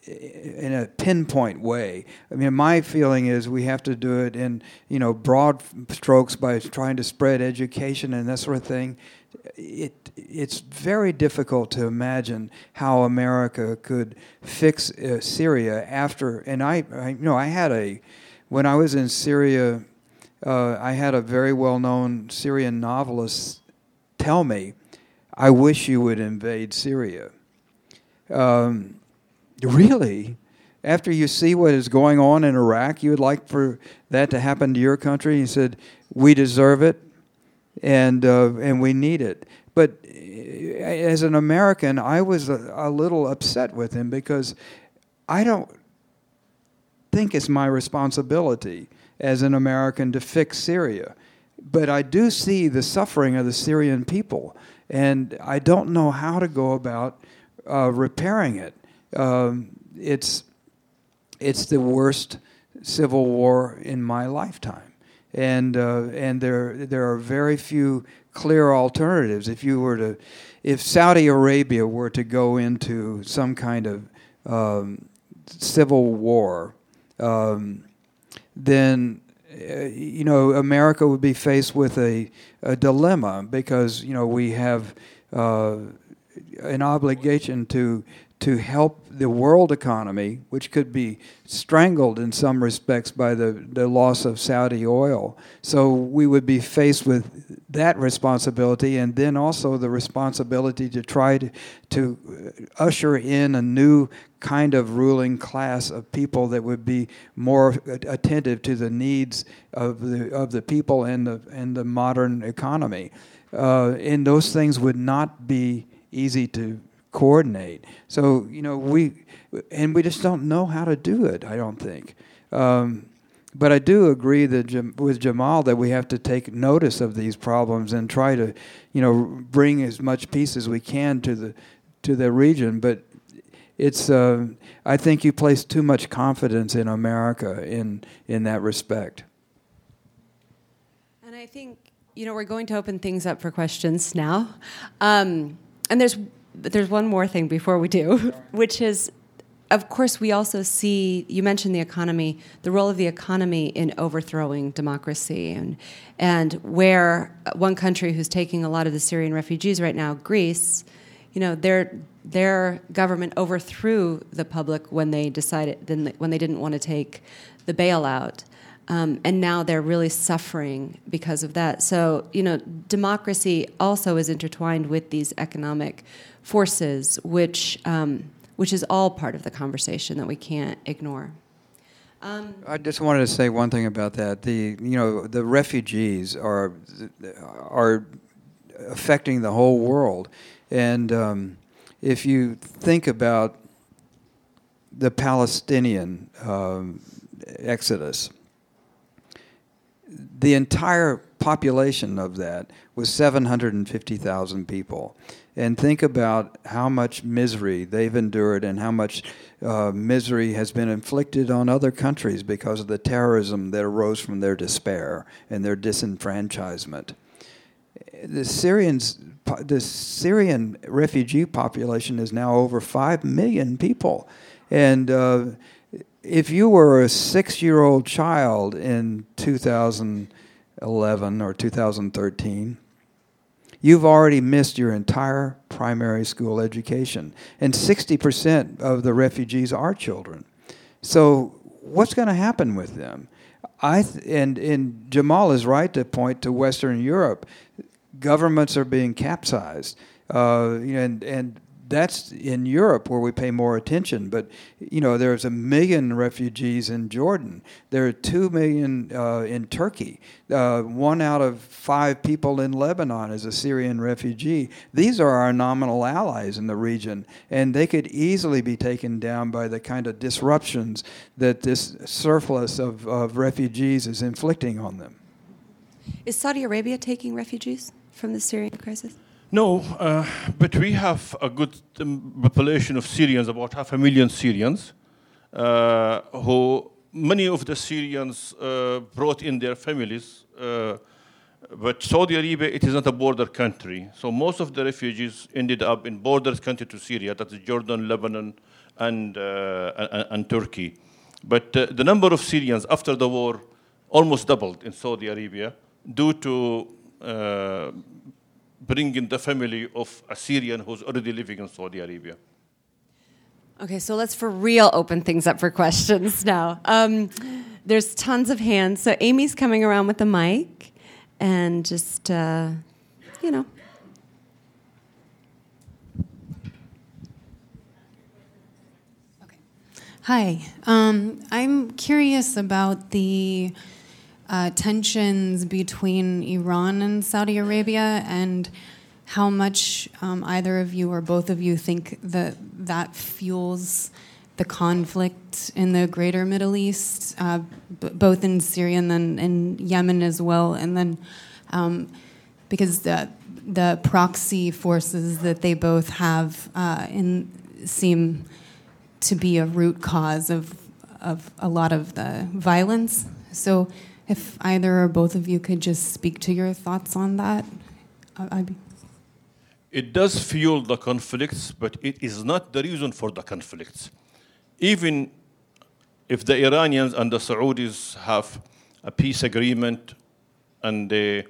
in a pinpoint way. I mean, my feeling is we have to do it in you know broad strokes by trying to spread education and that sort of thing. It it's very difficult to imagine how America could fix uh, Syria after. And I, I, you know, I had a when I was in Syria, uh, I had a very well-known Syrian novelist tell me, "I wish you would invade Syria." Um, really? After you see what is going on in Iraq, you would like for that to happen to your country? He said, "We deserve it, and uh, and we need it." But as an American, I was a, a little upset with him because I don't think it's my responsibility as an American to fix Syria. But I do see the suffering of the Syrian people, and I don't know how to go about uh, repairing it. Um, it's it's the worst civil war in my lifetime, and uh, and there there are very few clear alternatives. If you were to, if Saudi Arabia were to go into some kind of um, civil war, um, then uh, you know America would be faced with a, a dilemma because you know we have uh, an obligation to to help the world economy, which could be strangled in some respects by the, the loss of Saudi oil. So we would be faced with that responsibility and then also the responsibility to try to, to usher in a new kind of ruling class of people that would be more attentive to the needs of the, of the people and the, and the modern economy. Uh, and those things would not be easy to coordinate. So you know we, and we just don't know how to do it. I don't think. Um, but I do agree that with Jamal that we have to take notice of these problems and try to, you know, bring as much peace as we can to the to the region. But it's uh, I think you place too much confidence in America in in that respect. And I think you know we're going to open things up for questions now, um, and there's there's one more thing before we do, *laughs* which is, of course, we also see. You mentioned the economy, the role of the economy in overthrowing democracy, and and where one country who's taking a lot of the Syrian refugees right now, Greece, you know, their their government overthrew the public when they decided when they didn't want to take the bailout. Um, and now they're really suffering because of that. So, you know, democracy also is intertwined with these economic forces, which, um, which is all part of the conversation that we can't ignore. Um, I just wanted to say one thing about that. The you know the refugees are are affecting the whole world, and um, if you think about the Palestinian um, exodus, the entire population of that was 750,000 people and think about how much misery they've endured and how much uh, misery has been inflicted on other countries because of the terrorism that arose from their despair and their disenfranchisement. The Syrians, the Syrian refugee population is now over five million people, and uh, if you were a six-year-old child in 2011 or 2013 you've already missed your entire primary school education. And 60% of the refugees are children. So, what's going to happen with them? I th- and, and Jamal is right to point to Western Europe. Governments are being capsized. Uh, and, and that's in Europe where we pay more attention. But you know, there's a million refugees in Jordan. There are two million uh, in Turkey. Uh, one out of five people in Lebanon is a Syrian refugee. These are our nominal allies in the region, and they could easily be taken down by the kind of disruptions that this surplus of, of refugees is inflicting on them. Is Saudi Arabia taking refugees from the Syrian crisis? No, uh, but we have a good um, population of Syrians, about half a million Syrians, uh, who many of the Syrians uh, brought in their families. Uh, but Saudi Arabia, it is not a border country. So most of the refugees ended up in borders country to Syria, that's Jordan, Lebanon, and, uh, and, and, Turkey. But uh, the number of Syrians after the war almost doubled in Saudi Arabia due to bring in the family of a Syrian who's already living in Saudi Arabia. Okay, so let's for real open things up for questions *laughs* now. Um, there's tons of hands. So Amy's coming around with the mic and just, uh, you know. Okay. Hi. Um, I'm curious about the uh, tensions between Iran and Saudi Arabia and how much um, either of you or both of you think that that fuels the conflict in the greater Middle East, uh, b- both in Syria and then in Yemen as well, and then um, because the the proxy forces that they both have uh, in seem to be a root cause of of a lot of the violence. So, if either or both of you could just speak to your thoughts on that, I'd be. It does fuel the conflicts, but it is not the reason for the conflicts. Even if the Iranians and the Saudis have a peace agreement and they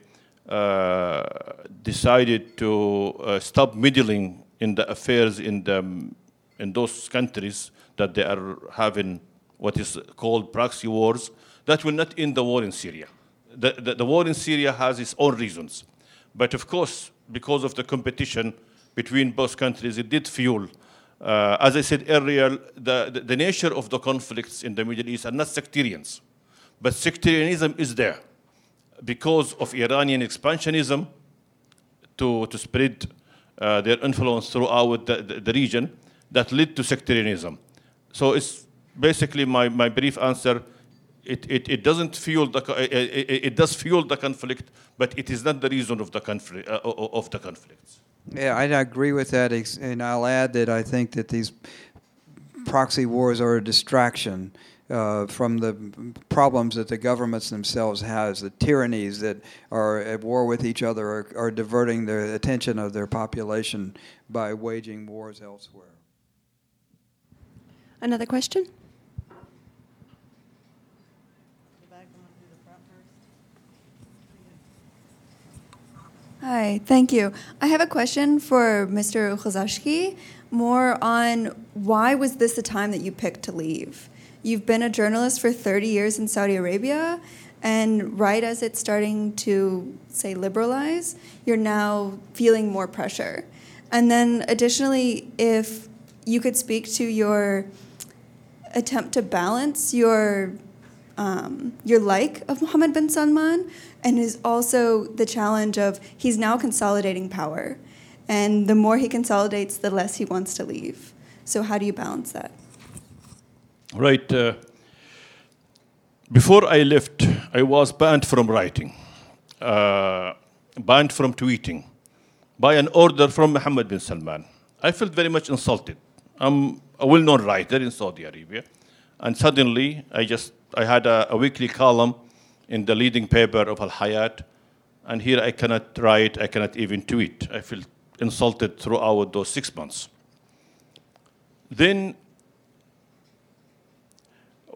uh, decided to uh, stop meddling in the affairs in, the, in those countries that they are having what is called proxy wars, that will not end the war in Syria. The, the, the war in Syria has its own reasons. But of course, because of the competition between both countries, it did fuel. Uh, as I said earlier, the, the, the, nature of the conflicts in the Middle East are not sectarians, but sectarianism is there because of Iranian expansionism to, to spread uh, their influence throughout the, the, the, region that led to sectarianism. So it's basically my, my brief answer. It, it, it doesn't fuel the it, it, does fuel the conflict, but it is not the reason of the conflict uh, of the conflicts. Yeah, I agree with that, and I'll add that I think that these proxy wars are a distraction uh, from the problems that the governments themselves has, the tyrannies that are at war with each other are, are diverting the attention of their population by waging wars elsewhere. Another question? Hi, thank you. I have a question for Mr. Khashoggi, more on why was this the time that you picked to leave? You've been a journalist for 30 years in Saudi Arabia, and right as it's starting to, say, liberalize, you're now feeling more pressure. And then additionally, if you could speak to your attempt to balance your um, your like of Mohammed bin Salman, and is also the challenge of he's now consolidating power, and the more he consolidates, the less he wants to leave. So how do you balance that? Right. Uh, before I left, I was banned from writing, uh, banned from tweeting by an order from Mohammed bin Salman. I felt very much insulted. I'm a well-known writer in Saudi Arabia, and suddenly I just I had a, a weekly column in the leading paper of Al Hayat, and here I cannot write, I cannot even tweet. I feel insulted throughout those six months. Then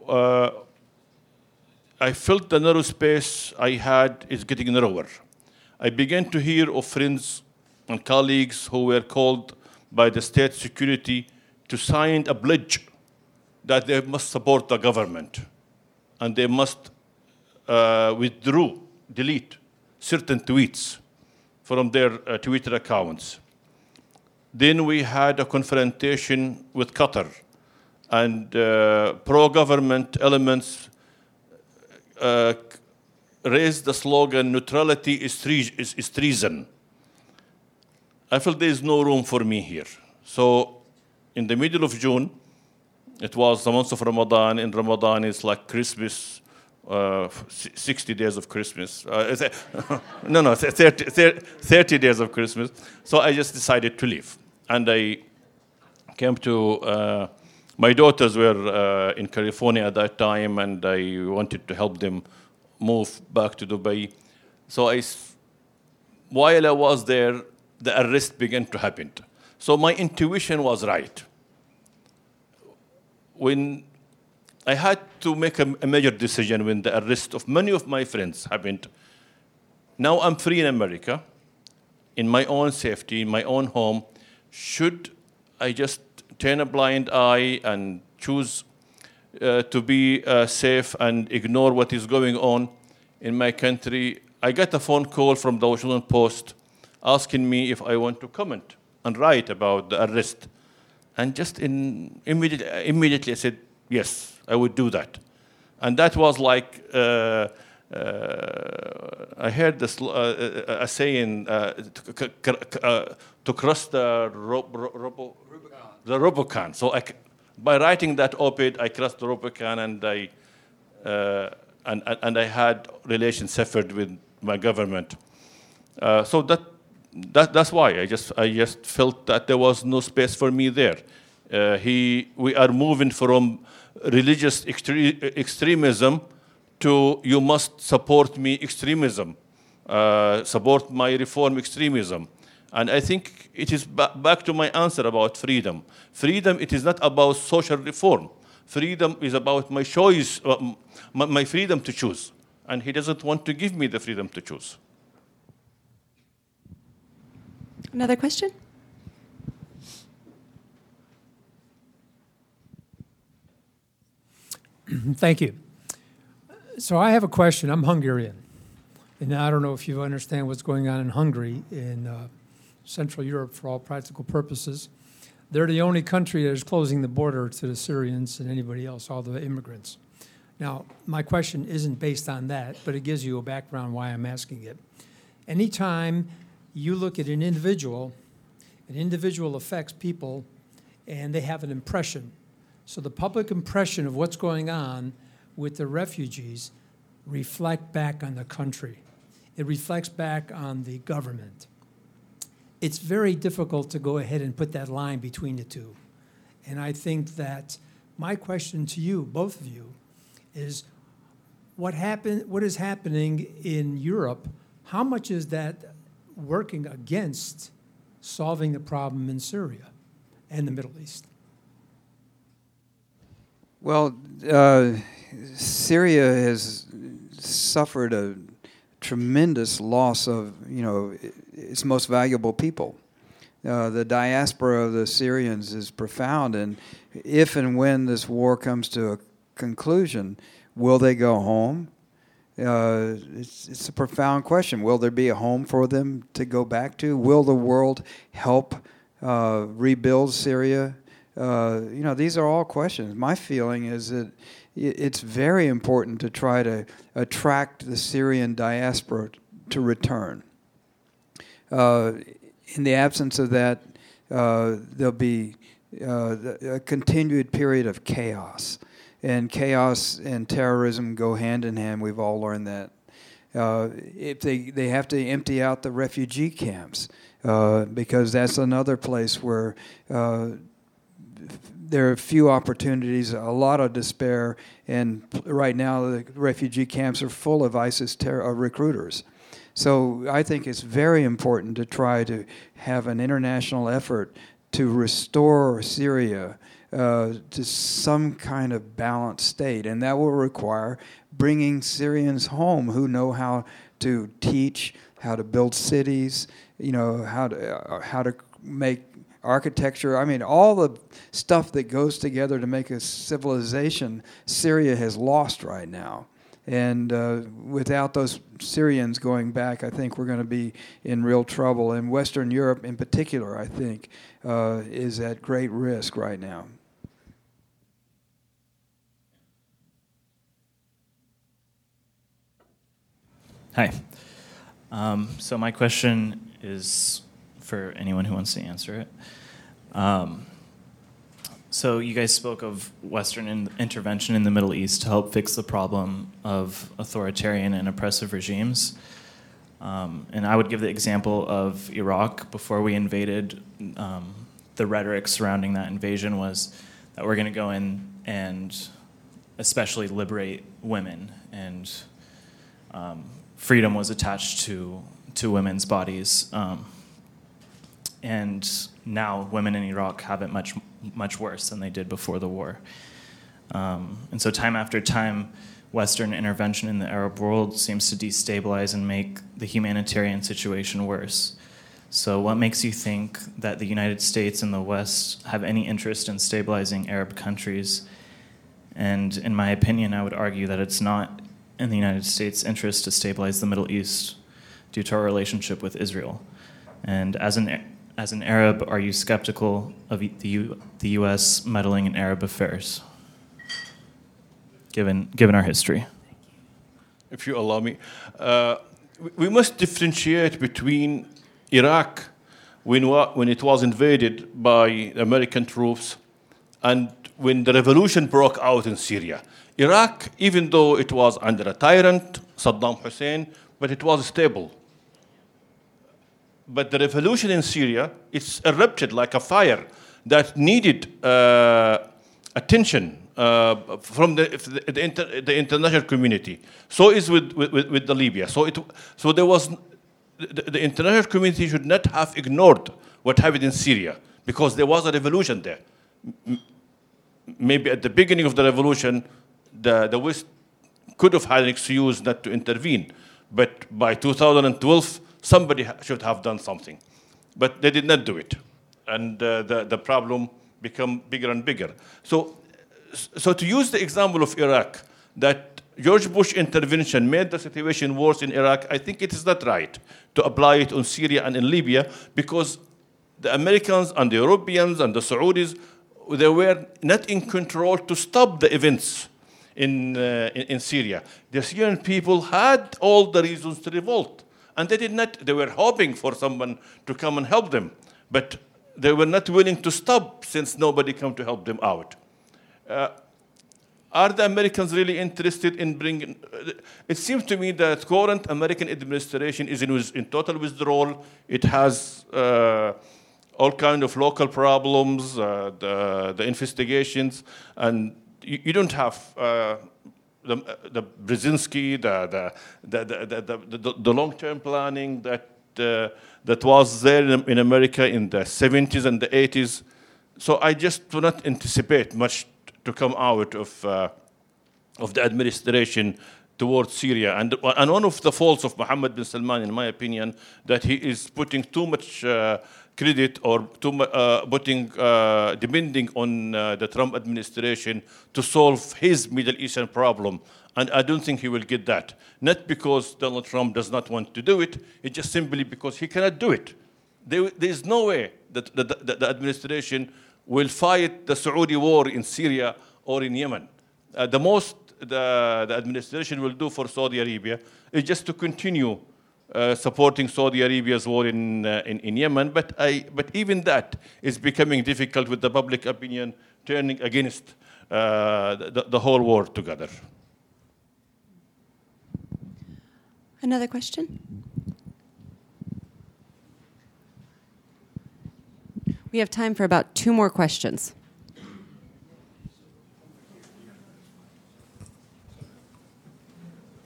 uh, I felt the narrow space I had is getting narrower. I began to hear of friends and colleagues who were called by the state security to sign a pledge that they must support the government and they must uh, withdraw, delete certain tweets from their uh, Twitter accounts. Then we had a confrontation with Qatar and uh, pro-government elements uh, raised the slogan neutrality is, tre- is, is, treason. I felt there is no room for me here. So in the middle of June, it was the month of Ramadan. In Ramadan, it's like Christmas, uh, 60 days of Christmas. Uh, *laughs* no, no, 30, 30, days of Christmas. So I just decided to leave. And I came to uh, my daughters were uh, in California at that time, and I wanted to help them move back to Dubai. So I, while I was there, the arrest began to happen. So my intuition was right. When I had to make a, a major decision when the arrest of many of my friends happened, now I'm free in America, in my own safety, in my own home. Should I just turn a blind eye and choose uh, to be uh, safe and ignore what is going on in my country, I got a phone call from the Washington Post asking me if I want to comment and write about the arrest. And just in, immediately, immediately I said, yes, I would do that. And that was like, uh, uh, I heard this, uh, a saying uh, to, uh, to, cross the ro- ro- the Rubicon. So I, by writing that op-ed, I crossed the Rubicon and I, uh, and, and I had relations severed with my government. Uh, so that, that, that's why I just, I just felt that there was no space for me there. Uh, he, we are moving from religious extre- extremism to you must support me extremism, uh, support my reform extremism. And I think it is ba- back to my answer about freedom. Freedom, it is not about social reform. Freedom is about my choice, uh, my, my freedom to choose. And he doesn't want to give me the freedom to choose. Another question? *clears throat* Thank you. So I have a question. I'm Hungarian, and I don't know if you understand what's going on in Hungary in uh, Central Europe for all practical purposes. They're the only country that is closing the border to the Syrians and anybody else, all the immigrants. Now, my question isn't based on that, but it gives you a background why I'm asking it. Anytime you look at an individual, an individual affects people, and they have an impression. So the public impression of what's going on with the refugees reflect back on the country. It reflects back on the government. It's very difficult to go ahead and put that line between the two. And I think that my question to you, both of you, is what happen, what is happening in Europe? How much is that working against solving the problem in Syria and the Middle East? Well, uh, Syria has suffered a tremendous loss of, you know, its most valuable people. Uh, the diaspora of the Syrians is profound, and if and when this war comes to a conclusion, will they go home? Uh, it's, it's a profound question. Will there be a home for them to go back to? Will the world help uh, rebuild Syria? Uh, you know, these are all questions. My feeling is that it's very important to try to attract the Syrian diaspora to return. Uh, in the absence of that, uh, there'll be uh, a continued period of chaos. And chaos and terrorism go hand in hand. We've all learned that. Uh, if they, they have to empty out the refugee camps, uh, because that's another place where uh, there are few opportunities, a lot of despair, and right now the refugee camps are full of ISIS ter- uh, recruiters. So I think it's very important to try to have an international effort to restore Syria uh, to some kind of balanced state, and that will require bringing Syrians home who know how to teach, how to build cities, you know, how to uh, how to make architecture. I mean, all the stuff that goes together to make a civilization, Syria has lost right now. And uh, without those Syrians going back, I think we're going to be in real trouble. And Western Europe, in particular, I think, uh, is at great risk right now. Hi. Um, so, my question is for anyone who wants to answer it. Um, so you guys spoke of Western in- intervention in the Middle East to help fix the problem of authoritarian and oppressive regimes. Um, and I would give the example of Iraq before we invaded. Um, the rhetoric surrounding that invasion was that we're going to go in and especially liberate women, and um, freedom was attached to to women's bodies. Um, and now women in Iraq have it much much worse than they did before the war. Um, and so, time after time, Western intervention in the Arab world seems to destabilize and make the humanitarian situation worse. So, what makes you think that the United States and the West have any interest in stabilizing Arab countries? And in my opinion, I would argue that it's not in the United States' interest to stabilize the Middle East due to our relationship with Israel. And as an as an Arab, are you skeptical of the, U, the U.S. meddling in Arab affairs, given, given our history? If you allow me, uh, we must differentiate between Iraq, when, when it was invaded by American troops, and when the revolution broke out in Syria. Iraq, even though it was under a tyrant, Saddam Hussein, but it was stable but the revolution in Syria, it's erupted like a fire. that needed uh, attention uh, from the, the, inter, the, international community. So is with, with, with the Libya. So, it, so there was, the, the international community should not have ignored what happened in Syria because there was a revolution there. Maybe at the beginning of the revolution, the, the West could have had an excuse not to intervene. But by 2012, somebody should have done something. But they did not do it. And uh, the, the problem became bigger and bigger. So, so to use the example of Iraq, that George Bush intervention made the situation worse in Iraq, I think it is not right to apply it on Syria and in Libya because the Americans and the Europeans and the Saudis, they were not in control to stop the events in, uh, in, in, Syria. The Syrian people had all the reasons to revolt. And they did not, they were hoping for someone to come and help them. But they were not willing to stop since nobody came to help them out. Uh, are the Americans really interested in bringing? Uh, it seems to me that current American administration is in, in total withdrawal. It has uh, all kind of local problems, uh, the, the investigations, and you, you don't have uh, the, the Brzezinski, the, the, the, the, the, the long-term planning that, uh, that was there in, in, America in the 70s and the 80s. So I just do not anticipate much to come out of, uh, of the administration towards Syria. And, and one of the faults of Mohammed bin Salman, in my opinion, that he is putting too much uh, credit or too, uh, putting, uh, depending on uh, the Trump administration to solve his Middle Eastern problem. And I don't think he will get that. Not because Donald Trump does not want to do it, it's just simply because he cannot do it. There, there is no way that the, the, the, administration will fight the Saudi war in Syria or in Yemen. Uh, the most the, the administration will do for Saudi Arabia is just to continue uh, supporting Saudi Arabia's war in, uh, in, in, Yemen, but, I, but even that is becoming difficult with the public opinion turning against uh, the, the whole war together. Another question? We have time for about two more questions.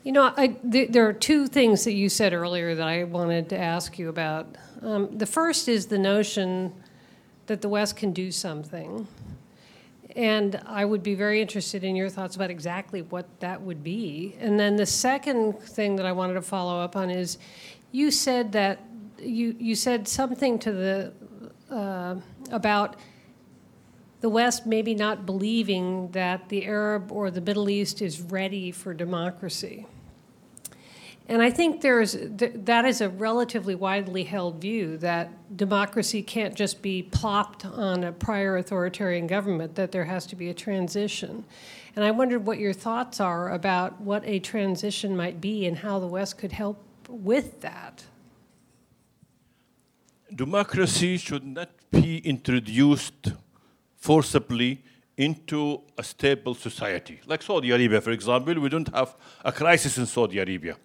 You know, I, th- there are two things that you said earlier that I wanted to ask you about. Um, the first is the notion that the West can do something. And I would be very interested in your thoughts about exactly what that would be. And then the second thing that I wanted to follow up on is you said that you, you said something to the uh, about the West maybe not believing that the Arab or the Middle East is ready for democracy. And I think there's that is a relatively widely held view that democracy can't just be plopped on a prior authoritarian government, that there has to be a transition. And I wondered what your thoughts are about what a transition might be and how the West could help with that. Democracy should not be introduced forcibly into a stable society. Like Saudi Arabia, for example, we don't have a crisis in Saudi Arabia.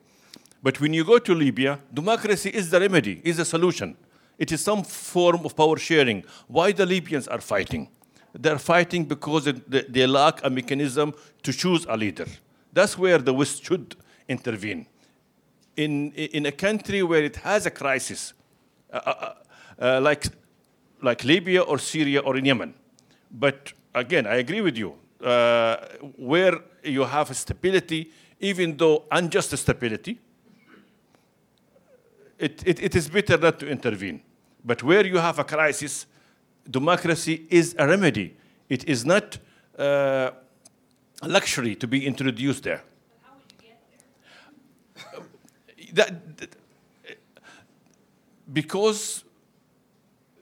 But when you go to Libya, democracy is the remedy, is the solution. It is some form of power sharing. Why the Libyans are fighting? They're fighting because they lack a mechanism to choose a leader. That's where the West should intervene. In, in a country where it has a crisis, uh, uh, uh, like, like Libya or Syria or in Yemen, but again, I agree with you. Uh, where you have stability, even though unjust stability, it, it, it is better not to intervene. But where you have a crisis, democracy is a remedy. It is not uh, a luxury to be introduced there. That, that, because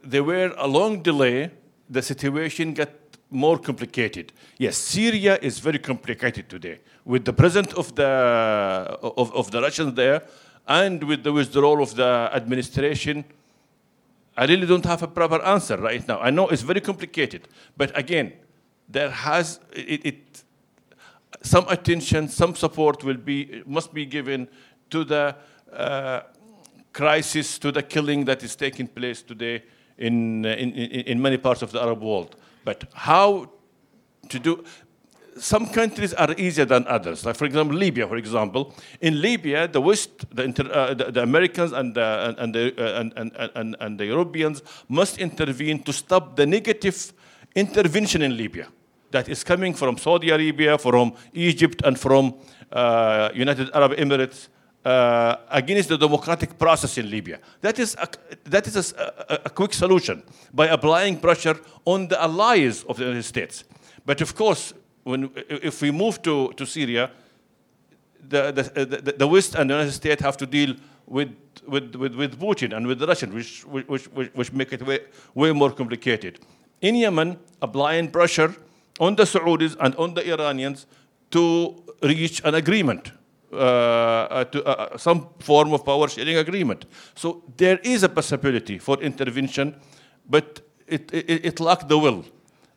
there were a long delay the situation got more complicated. Yes, Syria is very complicated today with the presence of the of, of the Russians there and with the withdrawal of the administration. I really don't have a proper answer right now. I know it's very complicated, but again, there has it, it some attention, some support will be must be given to the uh, crisis, to the killing that is taking place today in, in, in, in many parts of the Arab world. But how to do some countries are easier than others. Like, for example, Libya, for example. In Libya, the West, the, inter, uh, the, the, Americans and, uh, and, the, uh, and, and, and, and, the Europeans must intervene to stop the negative intervention in Libya that is coming from Saudi Arabia, from Egypt, and from uh, United Arab Emirates. Uh, against the democratic process in Libya. That is a, that is a, a quick solution by applying pressure on the allies of the United States. But of course, when, if we move to, to Syria, the, the, the, the West and the United States have to deal with, with, with, with Putin and with the Russians, which, which, which, which make it way, way more complicated. In Yemen, applying pressure on the Saudis and on the Iranians to reach an agreement, uh, uh, to, uh, some form of power sharing agreement. So there is a possibility for intervention, but it, it, it lacked the will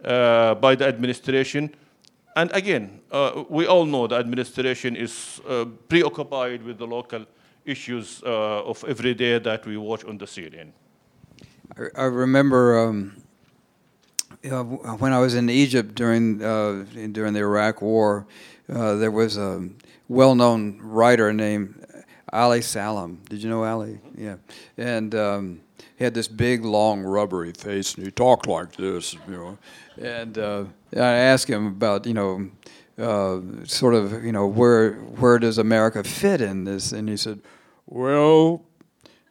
uh, by the administration and again, uh, we all know the administration is uh, preoccupied with the local issues uh, of every day that we watch on the CNN. I, I remember um, you know, when I was in Egypt during uh, during the Iraq War, uh, there was a well-known writer named Ali Salem. Did you know Ali? Yeah, and um, he had this big, long, rubbery face, and he talked like this, you know. And uh, I asked him about, you know, uh, sort of, you know, where where does America fit in this? And he said, "Well,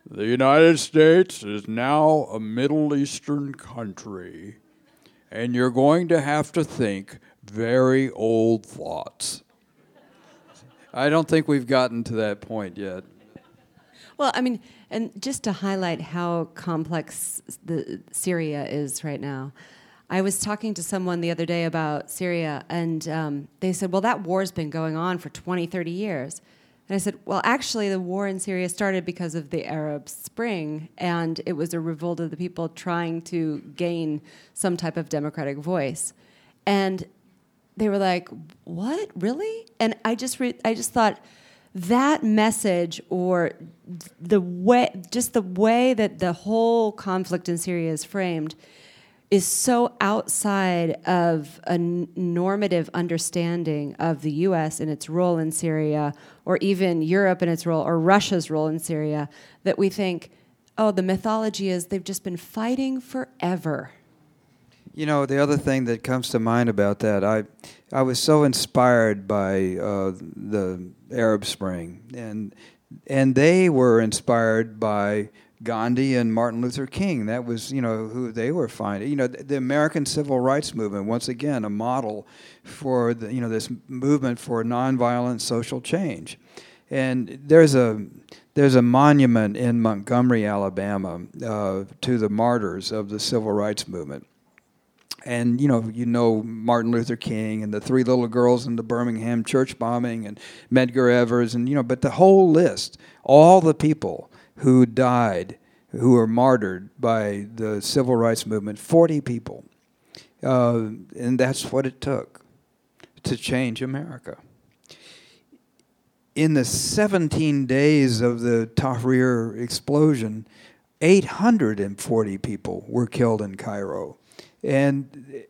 the United States is now a Middle Eastern country, and you're going to have to think very old thoughts." I don't think we've gotten to that point yet. Well, I mean, and just to highlight how complex the Syria is right now, I was talking to someone the other day about Syria, and um, they said, Well, that war's been going on for 20, 30 years. And I said, Well, actually, the war in Syria started because of the Arab Spring, and it was a revolt of the people trying to gain some type of democratic voice. And they were like, What, really? And I just, re- I just thought, that message or the way just the way that the whole conflict in Syria is framed is so outside of a normative understanding of the US and its role in Syria or even Europe and its role or Russia's role in Syria that we think oh the mythology is they've just been fighting forever. You know, the other thing that comes to mind about that, I, I was so inspired by uh, the Arab Spring, and and they were inspired by Gandhi and Martin Luther King. That was, you know, who they were finding. You know, the American Civil Rights Movement, once again, a model for the, you know this movement for nonviolent social change. And there's a there's a monument in Montgomery, Alabama, uh, to the martyrs of the civil rights movement and you know you know Martin Luther King and the three little girls in the Birmingham church bombing and Medgar Evers and you know but the whole list all the people who died who were martyred by the civil rights movement 40 people uh, and that's what it took to change America. In the 17 days of the Tahrir explosion 840 people were killed in Cairo and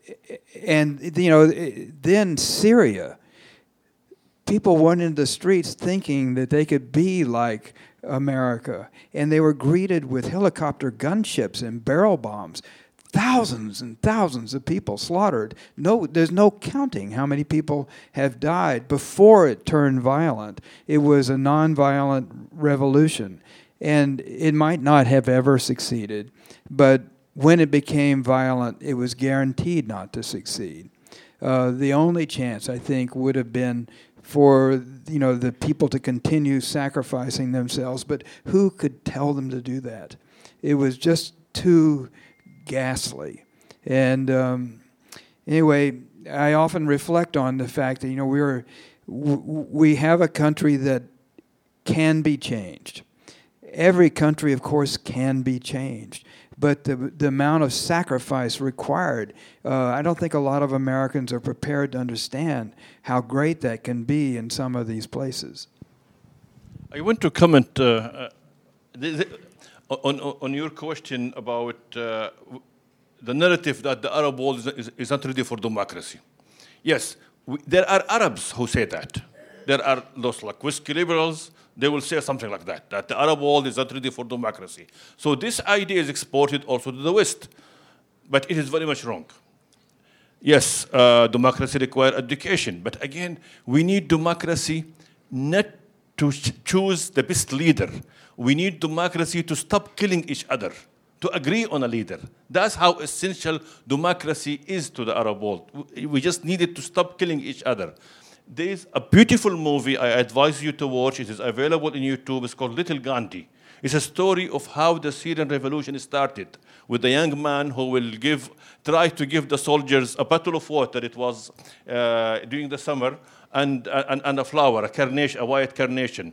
and you know then Syria people went into the streets thinking that they could be like America. And they were greeted with helicopter gunships and barrel bombs. Thousands and thousands of people slaughtered. No there's no counting how many people have died before it turned violent. It was a nonviolent revolution. And it might not have ever succeeded but when it became violent, it was guaranteed not to succeed. Uh, the only chance, I think, would have been for you know the people to continue sacrificing themselves, but who could tell them to do that? It was just too ghastly. And um, anyway, I often reflect on the fact that you know we're we have a country that can be changed. Every country, of course, can be changed but the, the amount of sacrifice required, uh, I don't think a lot of Americans are prepared to understand how great that can be in some of these places. I want to comment. Uh, uh, on, on, your question about uh, the narrative that the Arab world is, is, not ready for democracy. Yes, we, there are Arabs who say that. There are those like whiskey liberals, they will say something like that, that the Arab world is not ready for democracy. So this idea is exported also to the West, but it is very much wrong. Yes, uh, democracy requires education, but again, we need democracy not to ch- choose the best leader. We need democracy to stop killing each other, to agree on a leader. That's how essential democracy is to the Arab world. We just needed to stop killing each other. There is a beautiful movie I advise you to watch. It is available in YouTube. It's called Little Gandhi. It's a story of how the Syrian revolution started with a young man who will give, try to give the soldiers a bottle of water. It was uh, during the summer, and, and, and a flower, a carnation, a white carnation.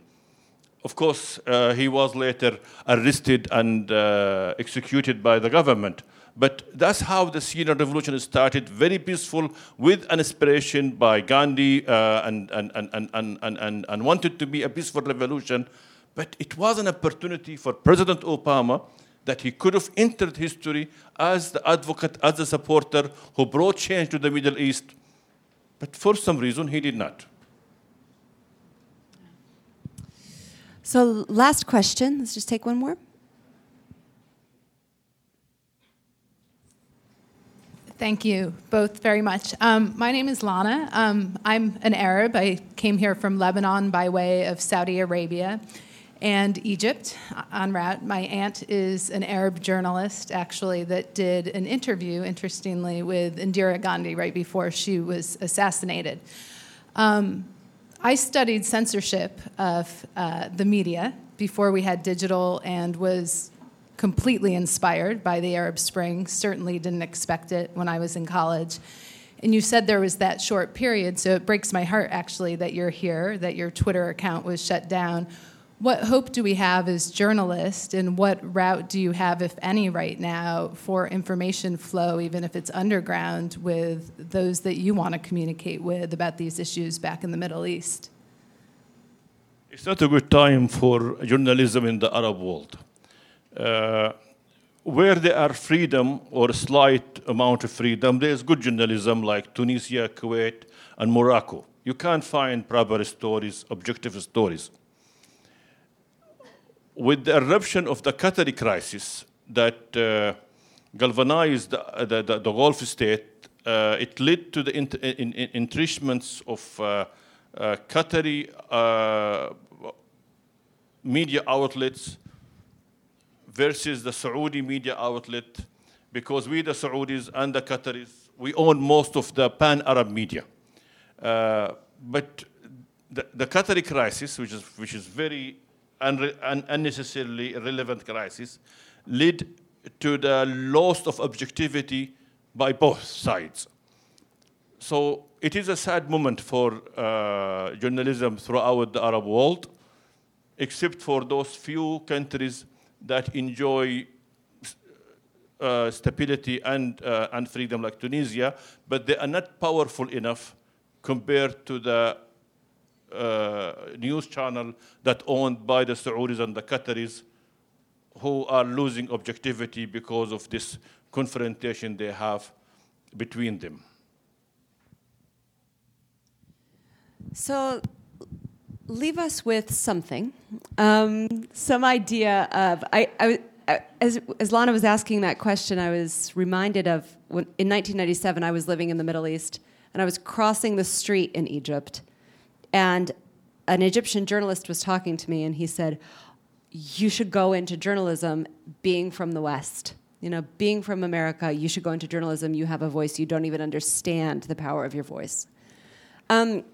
Of course, uh, he was later arrested and uh, executed by the government. But that's how the Syrian revolution started, very peaceful, with an inspiration by Gandhi uh, and, and, and, and, and, and, wanted to be a peaceful revolution. But it was an opportunity for President Obama that he could have entered history as the advocate, as the supporter who brought change to the Middle East. But for some reason, he did not. So, last question. Let's just take one more. Thank you both very much. Um, my name is Lana. Um, I'm an Arab. I came here from Lebanon by way of Saudi Arabia and Egypt en route. My aunt is an Arab journalist, actually, that did an interview, interestingly, with Indira Gandhi right before she was assassinated. Um, I studied censorship of uh, the media before we had digital and was completely inspired by the Arab Spring. Certainly didn't expect it when I was in college. And you said there was that short period, so it breaks my heart actually that you're here, that your Twitter account was shut down. What hope do we have as journalists, and what route do you have, if any, right now for information flow, even if it's underground, with those that you want to communicate with about these issues back in the Middle East? It's not a good time for journalism in the Arab world. Uh, where there are freedom or a slight amount of freedom, there's good journalism like Tunisia, Kuwait, and Morocco. You can't find proper stories, objective stories. With the eruption of the Qatari crisis that uh, galvanized the, the, the, the, Gulf state, uh, it led to the entrenchments of uh, uh Qatari uh, media outlets versus the Saudi media outlet because we, the Saudis and the Qataris, we own most of the pan Arab media. Uh, but the, the Qatari crisis, which is, which is very unre- un- unnecessarily irrelevant crisis, led to the loss of objectivity by both sides. So it is a sad moment for uh, journalism throughout the Arab world, except for those few countries that enjoy uh, stability and, uh, and freedom like Tunisia, but they are not powerful enough compared to the uh, news channel that owned by the Saudis and the Qataris who are losing objectivity because of this confrontation they have between them. So leave us with something, um, some idea of. I, I, as, as Lana was asking that question, I was reminded of when, in 1997, I was living in the Middle East and I was crossing the street in Egypt, and an Egyptian journalist was talking to me, and he said, You should go into journalism being from the West. You know, being from America, you should go into journalism. You have a voice. You don't even understand the power of your voice. Um,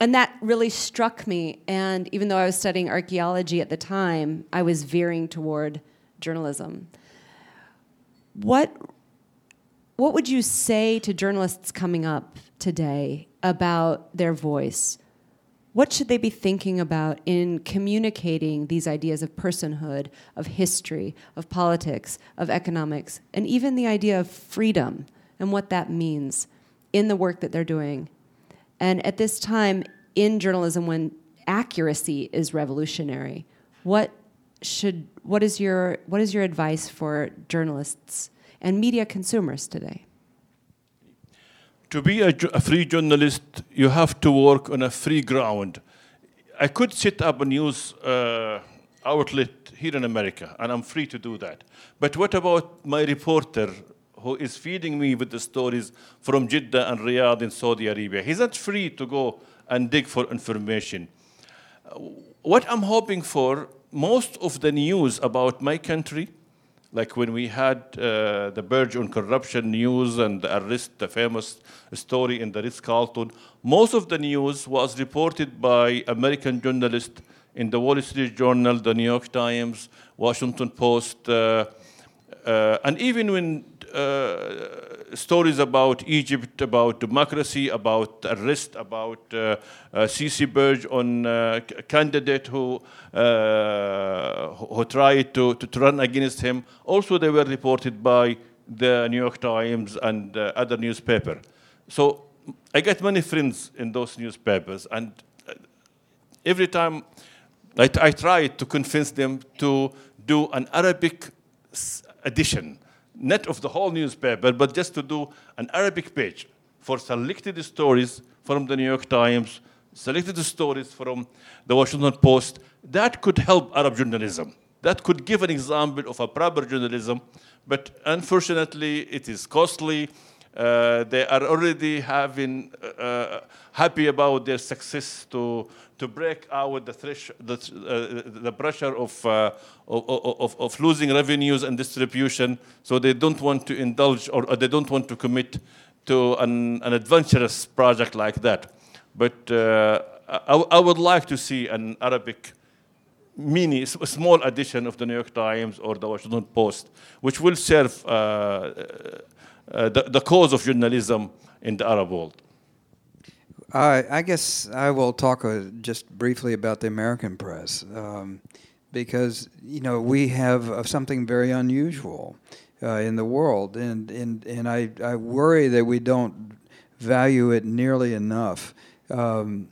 and that really struck me. And even though I was studying archaeology at the time, I was veering toward journalism. What, what would you say to journalists coming up today about their voice? What should they be thinking about in communicating these ideas of personhood, of history, of politics, of economics, and even the idea of freedom and what that means in the work that they're doing? And at this time in journalism, when accuracy is revolutionary, what should what is your what is your advice for journalists and media consumers today? To be a, a, free journalist, you have to work on a free ground. I could set up a news uh, outlet here in America, and I'm free to do that. But what about my reporter who is feeding me with the stories from Jeddah and Riyadh in Saudi Arabia? He's not free to go and dig for information. What I'm hoping for, most of the news about my country, like when we had uh, the Burge on corruption news and the arrest, the famous story in the Ritz-Carlton, most of the news was reported by American journalists in the Wall Street Journal, the New York Times, Washington Post, uh, uh, and even when uh, stories about Egypt, about democracy, about arrest, about uh, uh, Sisi Burge on uh, candidate who uh, who tried to, to, run against him. Also, they were reported by the New York Times and uh, other newspaper. So I get many friends in those newspapers, and every time I, I try to convince them to do an Arabic edition not of the whole newspaper, but just to do an Arabic page for selected stories from the New York Times, selected stories from the Washington Post. That could help Arab journalism. That could give an example of a proper journalism, but unfortunately, it is costly. Uh, they are already having uh, happy about their success to to break out the, thresh, the, uh, the pressure of, uh, of, of, of, losing revenues and distribution. So they don't want to indulge or, they don't want to commit to an, an adventurous project like that. But uh, I, I, would like to see an Arabic mini, a small edition of the New York Times or the Washington Post, which will serve uh, uh, the, the cause of journalism in the Arab world. Uh, I guess I will talk uh, just briefly about the American press um, because you know we have uh, something very unusual uh, in the world, and and and I, I worry that we don't value it nearly enough. Um,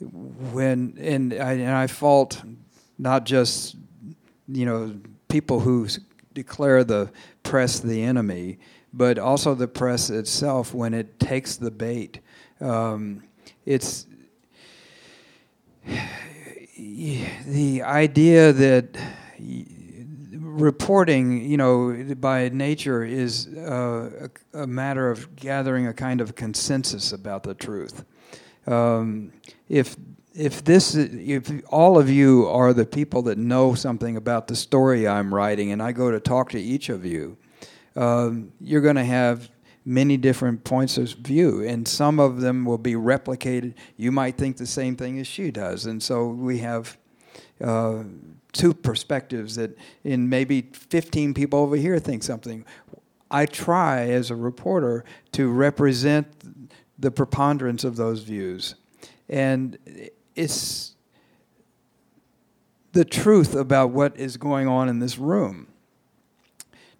when and I, and I fault not just you know people who declare the press the enemy, but also the press itself when it takes the bait. Um, it's *sighs* the idea that reporting, you know, by nature is uh, a, a, matter of gathering a kind of consensus about the truth. Um, if if this if all of you are the people that know something about the story I'm writing, and I go to talk to each of you, um, you're going to have many different points of view, and some of them will be replicated. You might think the same thing as she does, and so we have uh, two perspectives that, in maybe 15 people over here think something. I try as a reporter to represent the preponderance of those views, and it's the truth about what is going on in this room.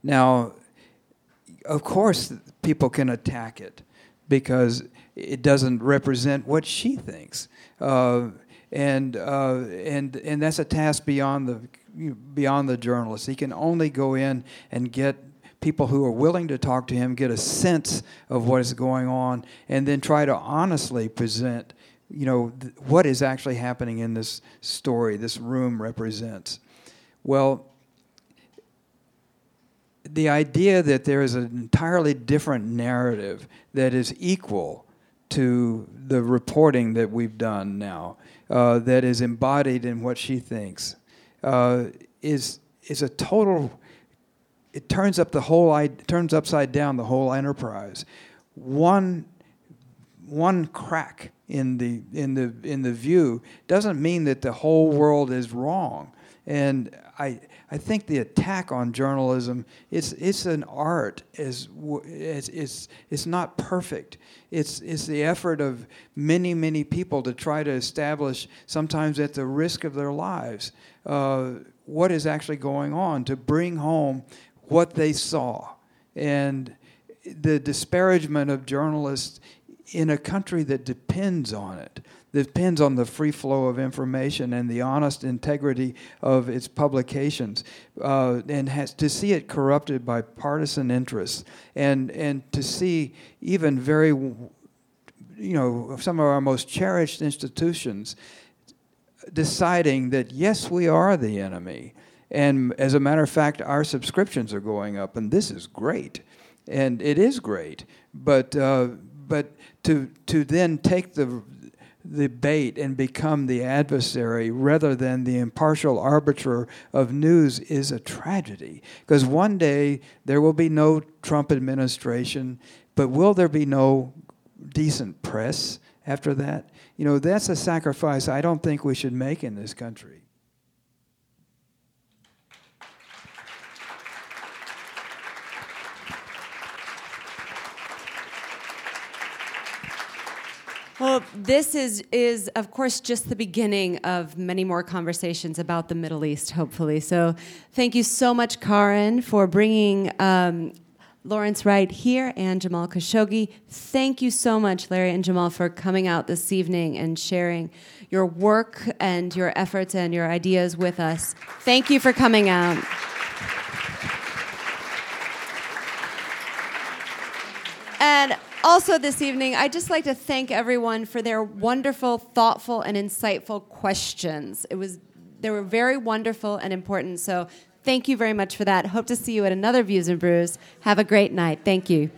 Now, of course, people can attack it because it doesn't represent what she thinks. Uh, and, uh, and, and that's a task beyond the, beyond the journalist. He can only go in and get people who are willing to talk to him, get a sense of what is going on, and then try to honestly present you know th- what is actually happening in this story this room represents well the idea that there is an entirely different narrative that is equal to the reporting that we've done now, uh, that is embodied in what she thinks, uh, is is a total. It turns up the whole. It turns upside down the whole enterprise. One one crack in the in the in the view doesn't mean that the whole world is wrong. And I I think the attack on journalism it's it's an art as it's, it's it's not perfect. It's it's the effort of many many people to try to establish sometimes at the risk of their lives uh, what is actually going on to bring home what they saw and the disparagement of journalists in a country that depends on it depends on the free flow of information and the honest integrity of its publications, uh, and has to see it corrupted by partisan interests, and and to see even very, you know, some of our most cherished institutions deciding that yes, we are the enemy, and as a matter of fact, our subscriptions are going up, and this is great, and it is great, but. Uh, but to to then take the the bait and become the adversary rather than the impartial arbiter of news is a tragedy. Because one day there will be no Trump administration, but will there be no decent press after that? You know, that's a sacrifice I don't think we should make in this country. Well, this is, is, of course, just the beginning of many more conversations about the Middle East, hopefully. So, thank you so much, Karin, for bringing um, Lawrence Wright here and Jamal Khashoggi. Thank you so much, Larry and Jamal, for coming out this evening and sharing your work and your efforts and your ideas with us. Thank you for coming out. And also, this evening, I'd just like to thank everyone for their wonderful, thoughtful, and insightful questions. It was, they were very wonderful and important. So, thank you very much for that. Hope to see you at another Views and Brews. Have a great night. Thank you.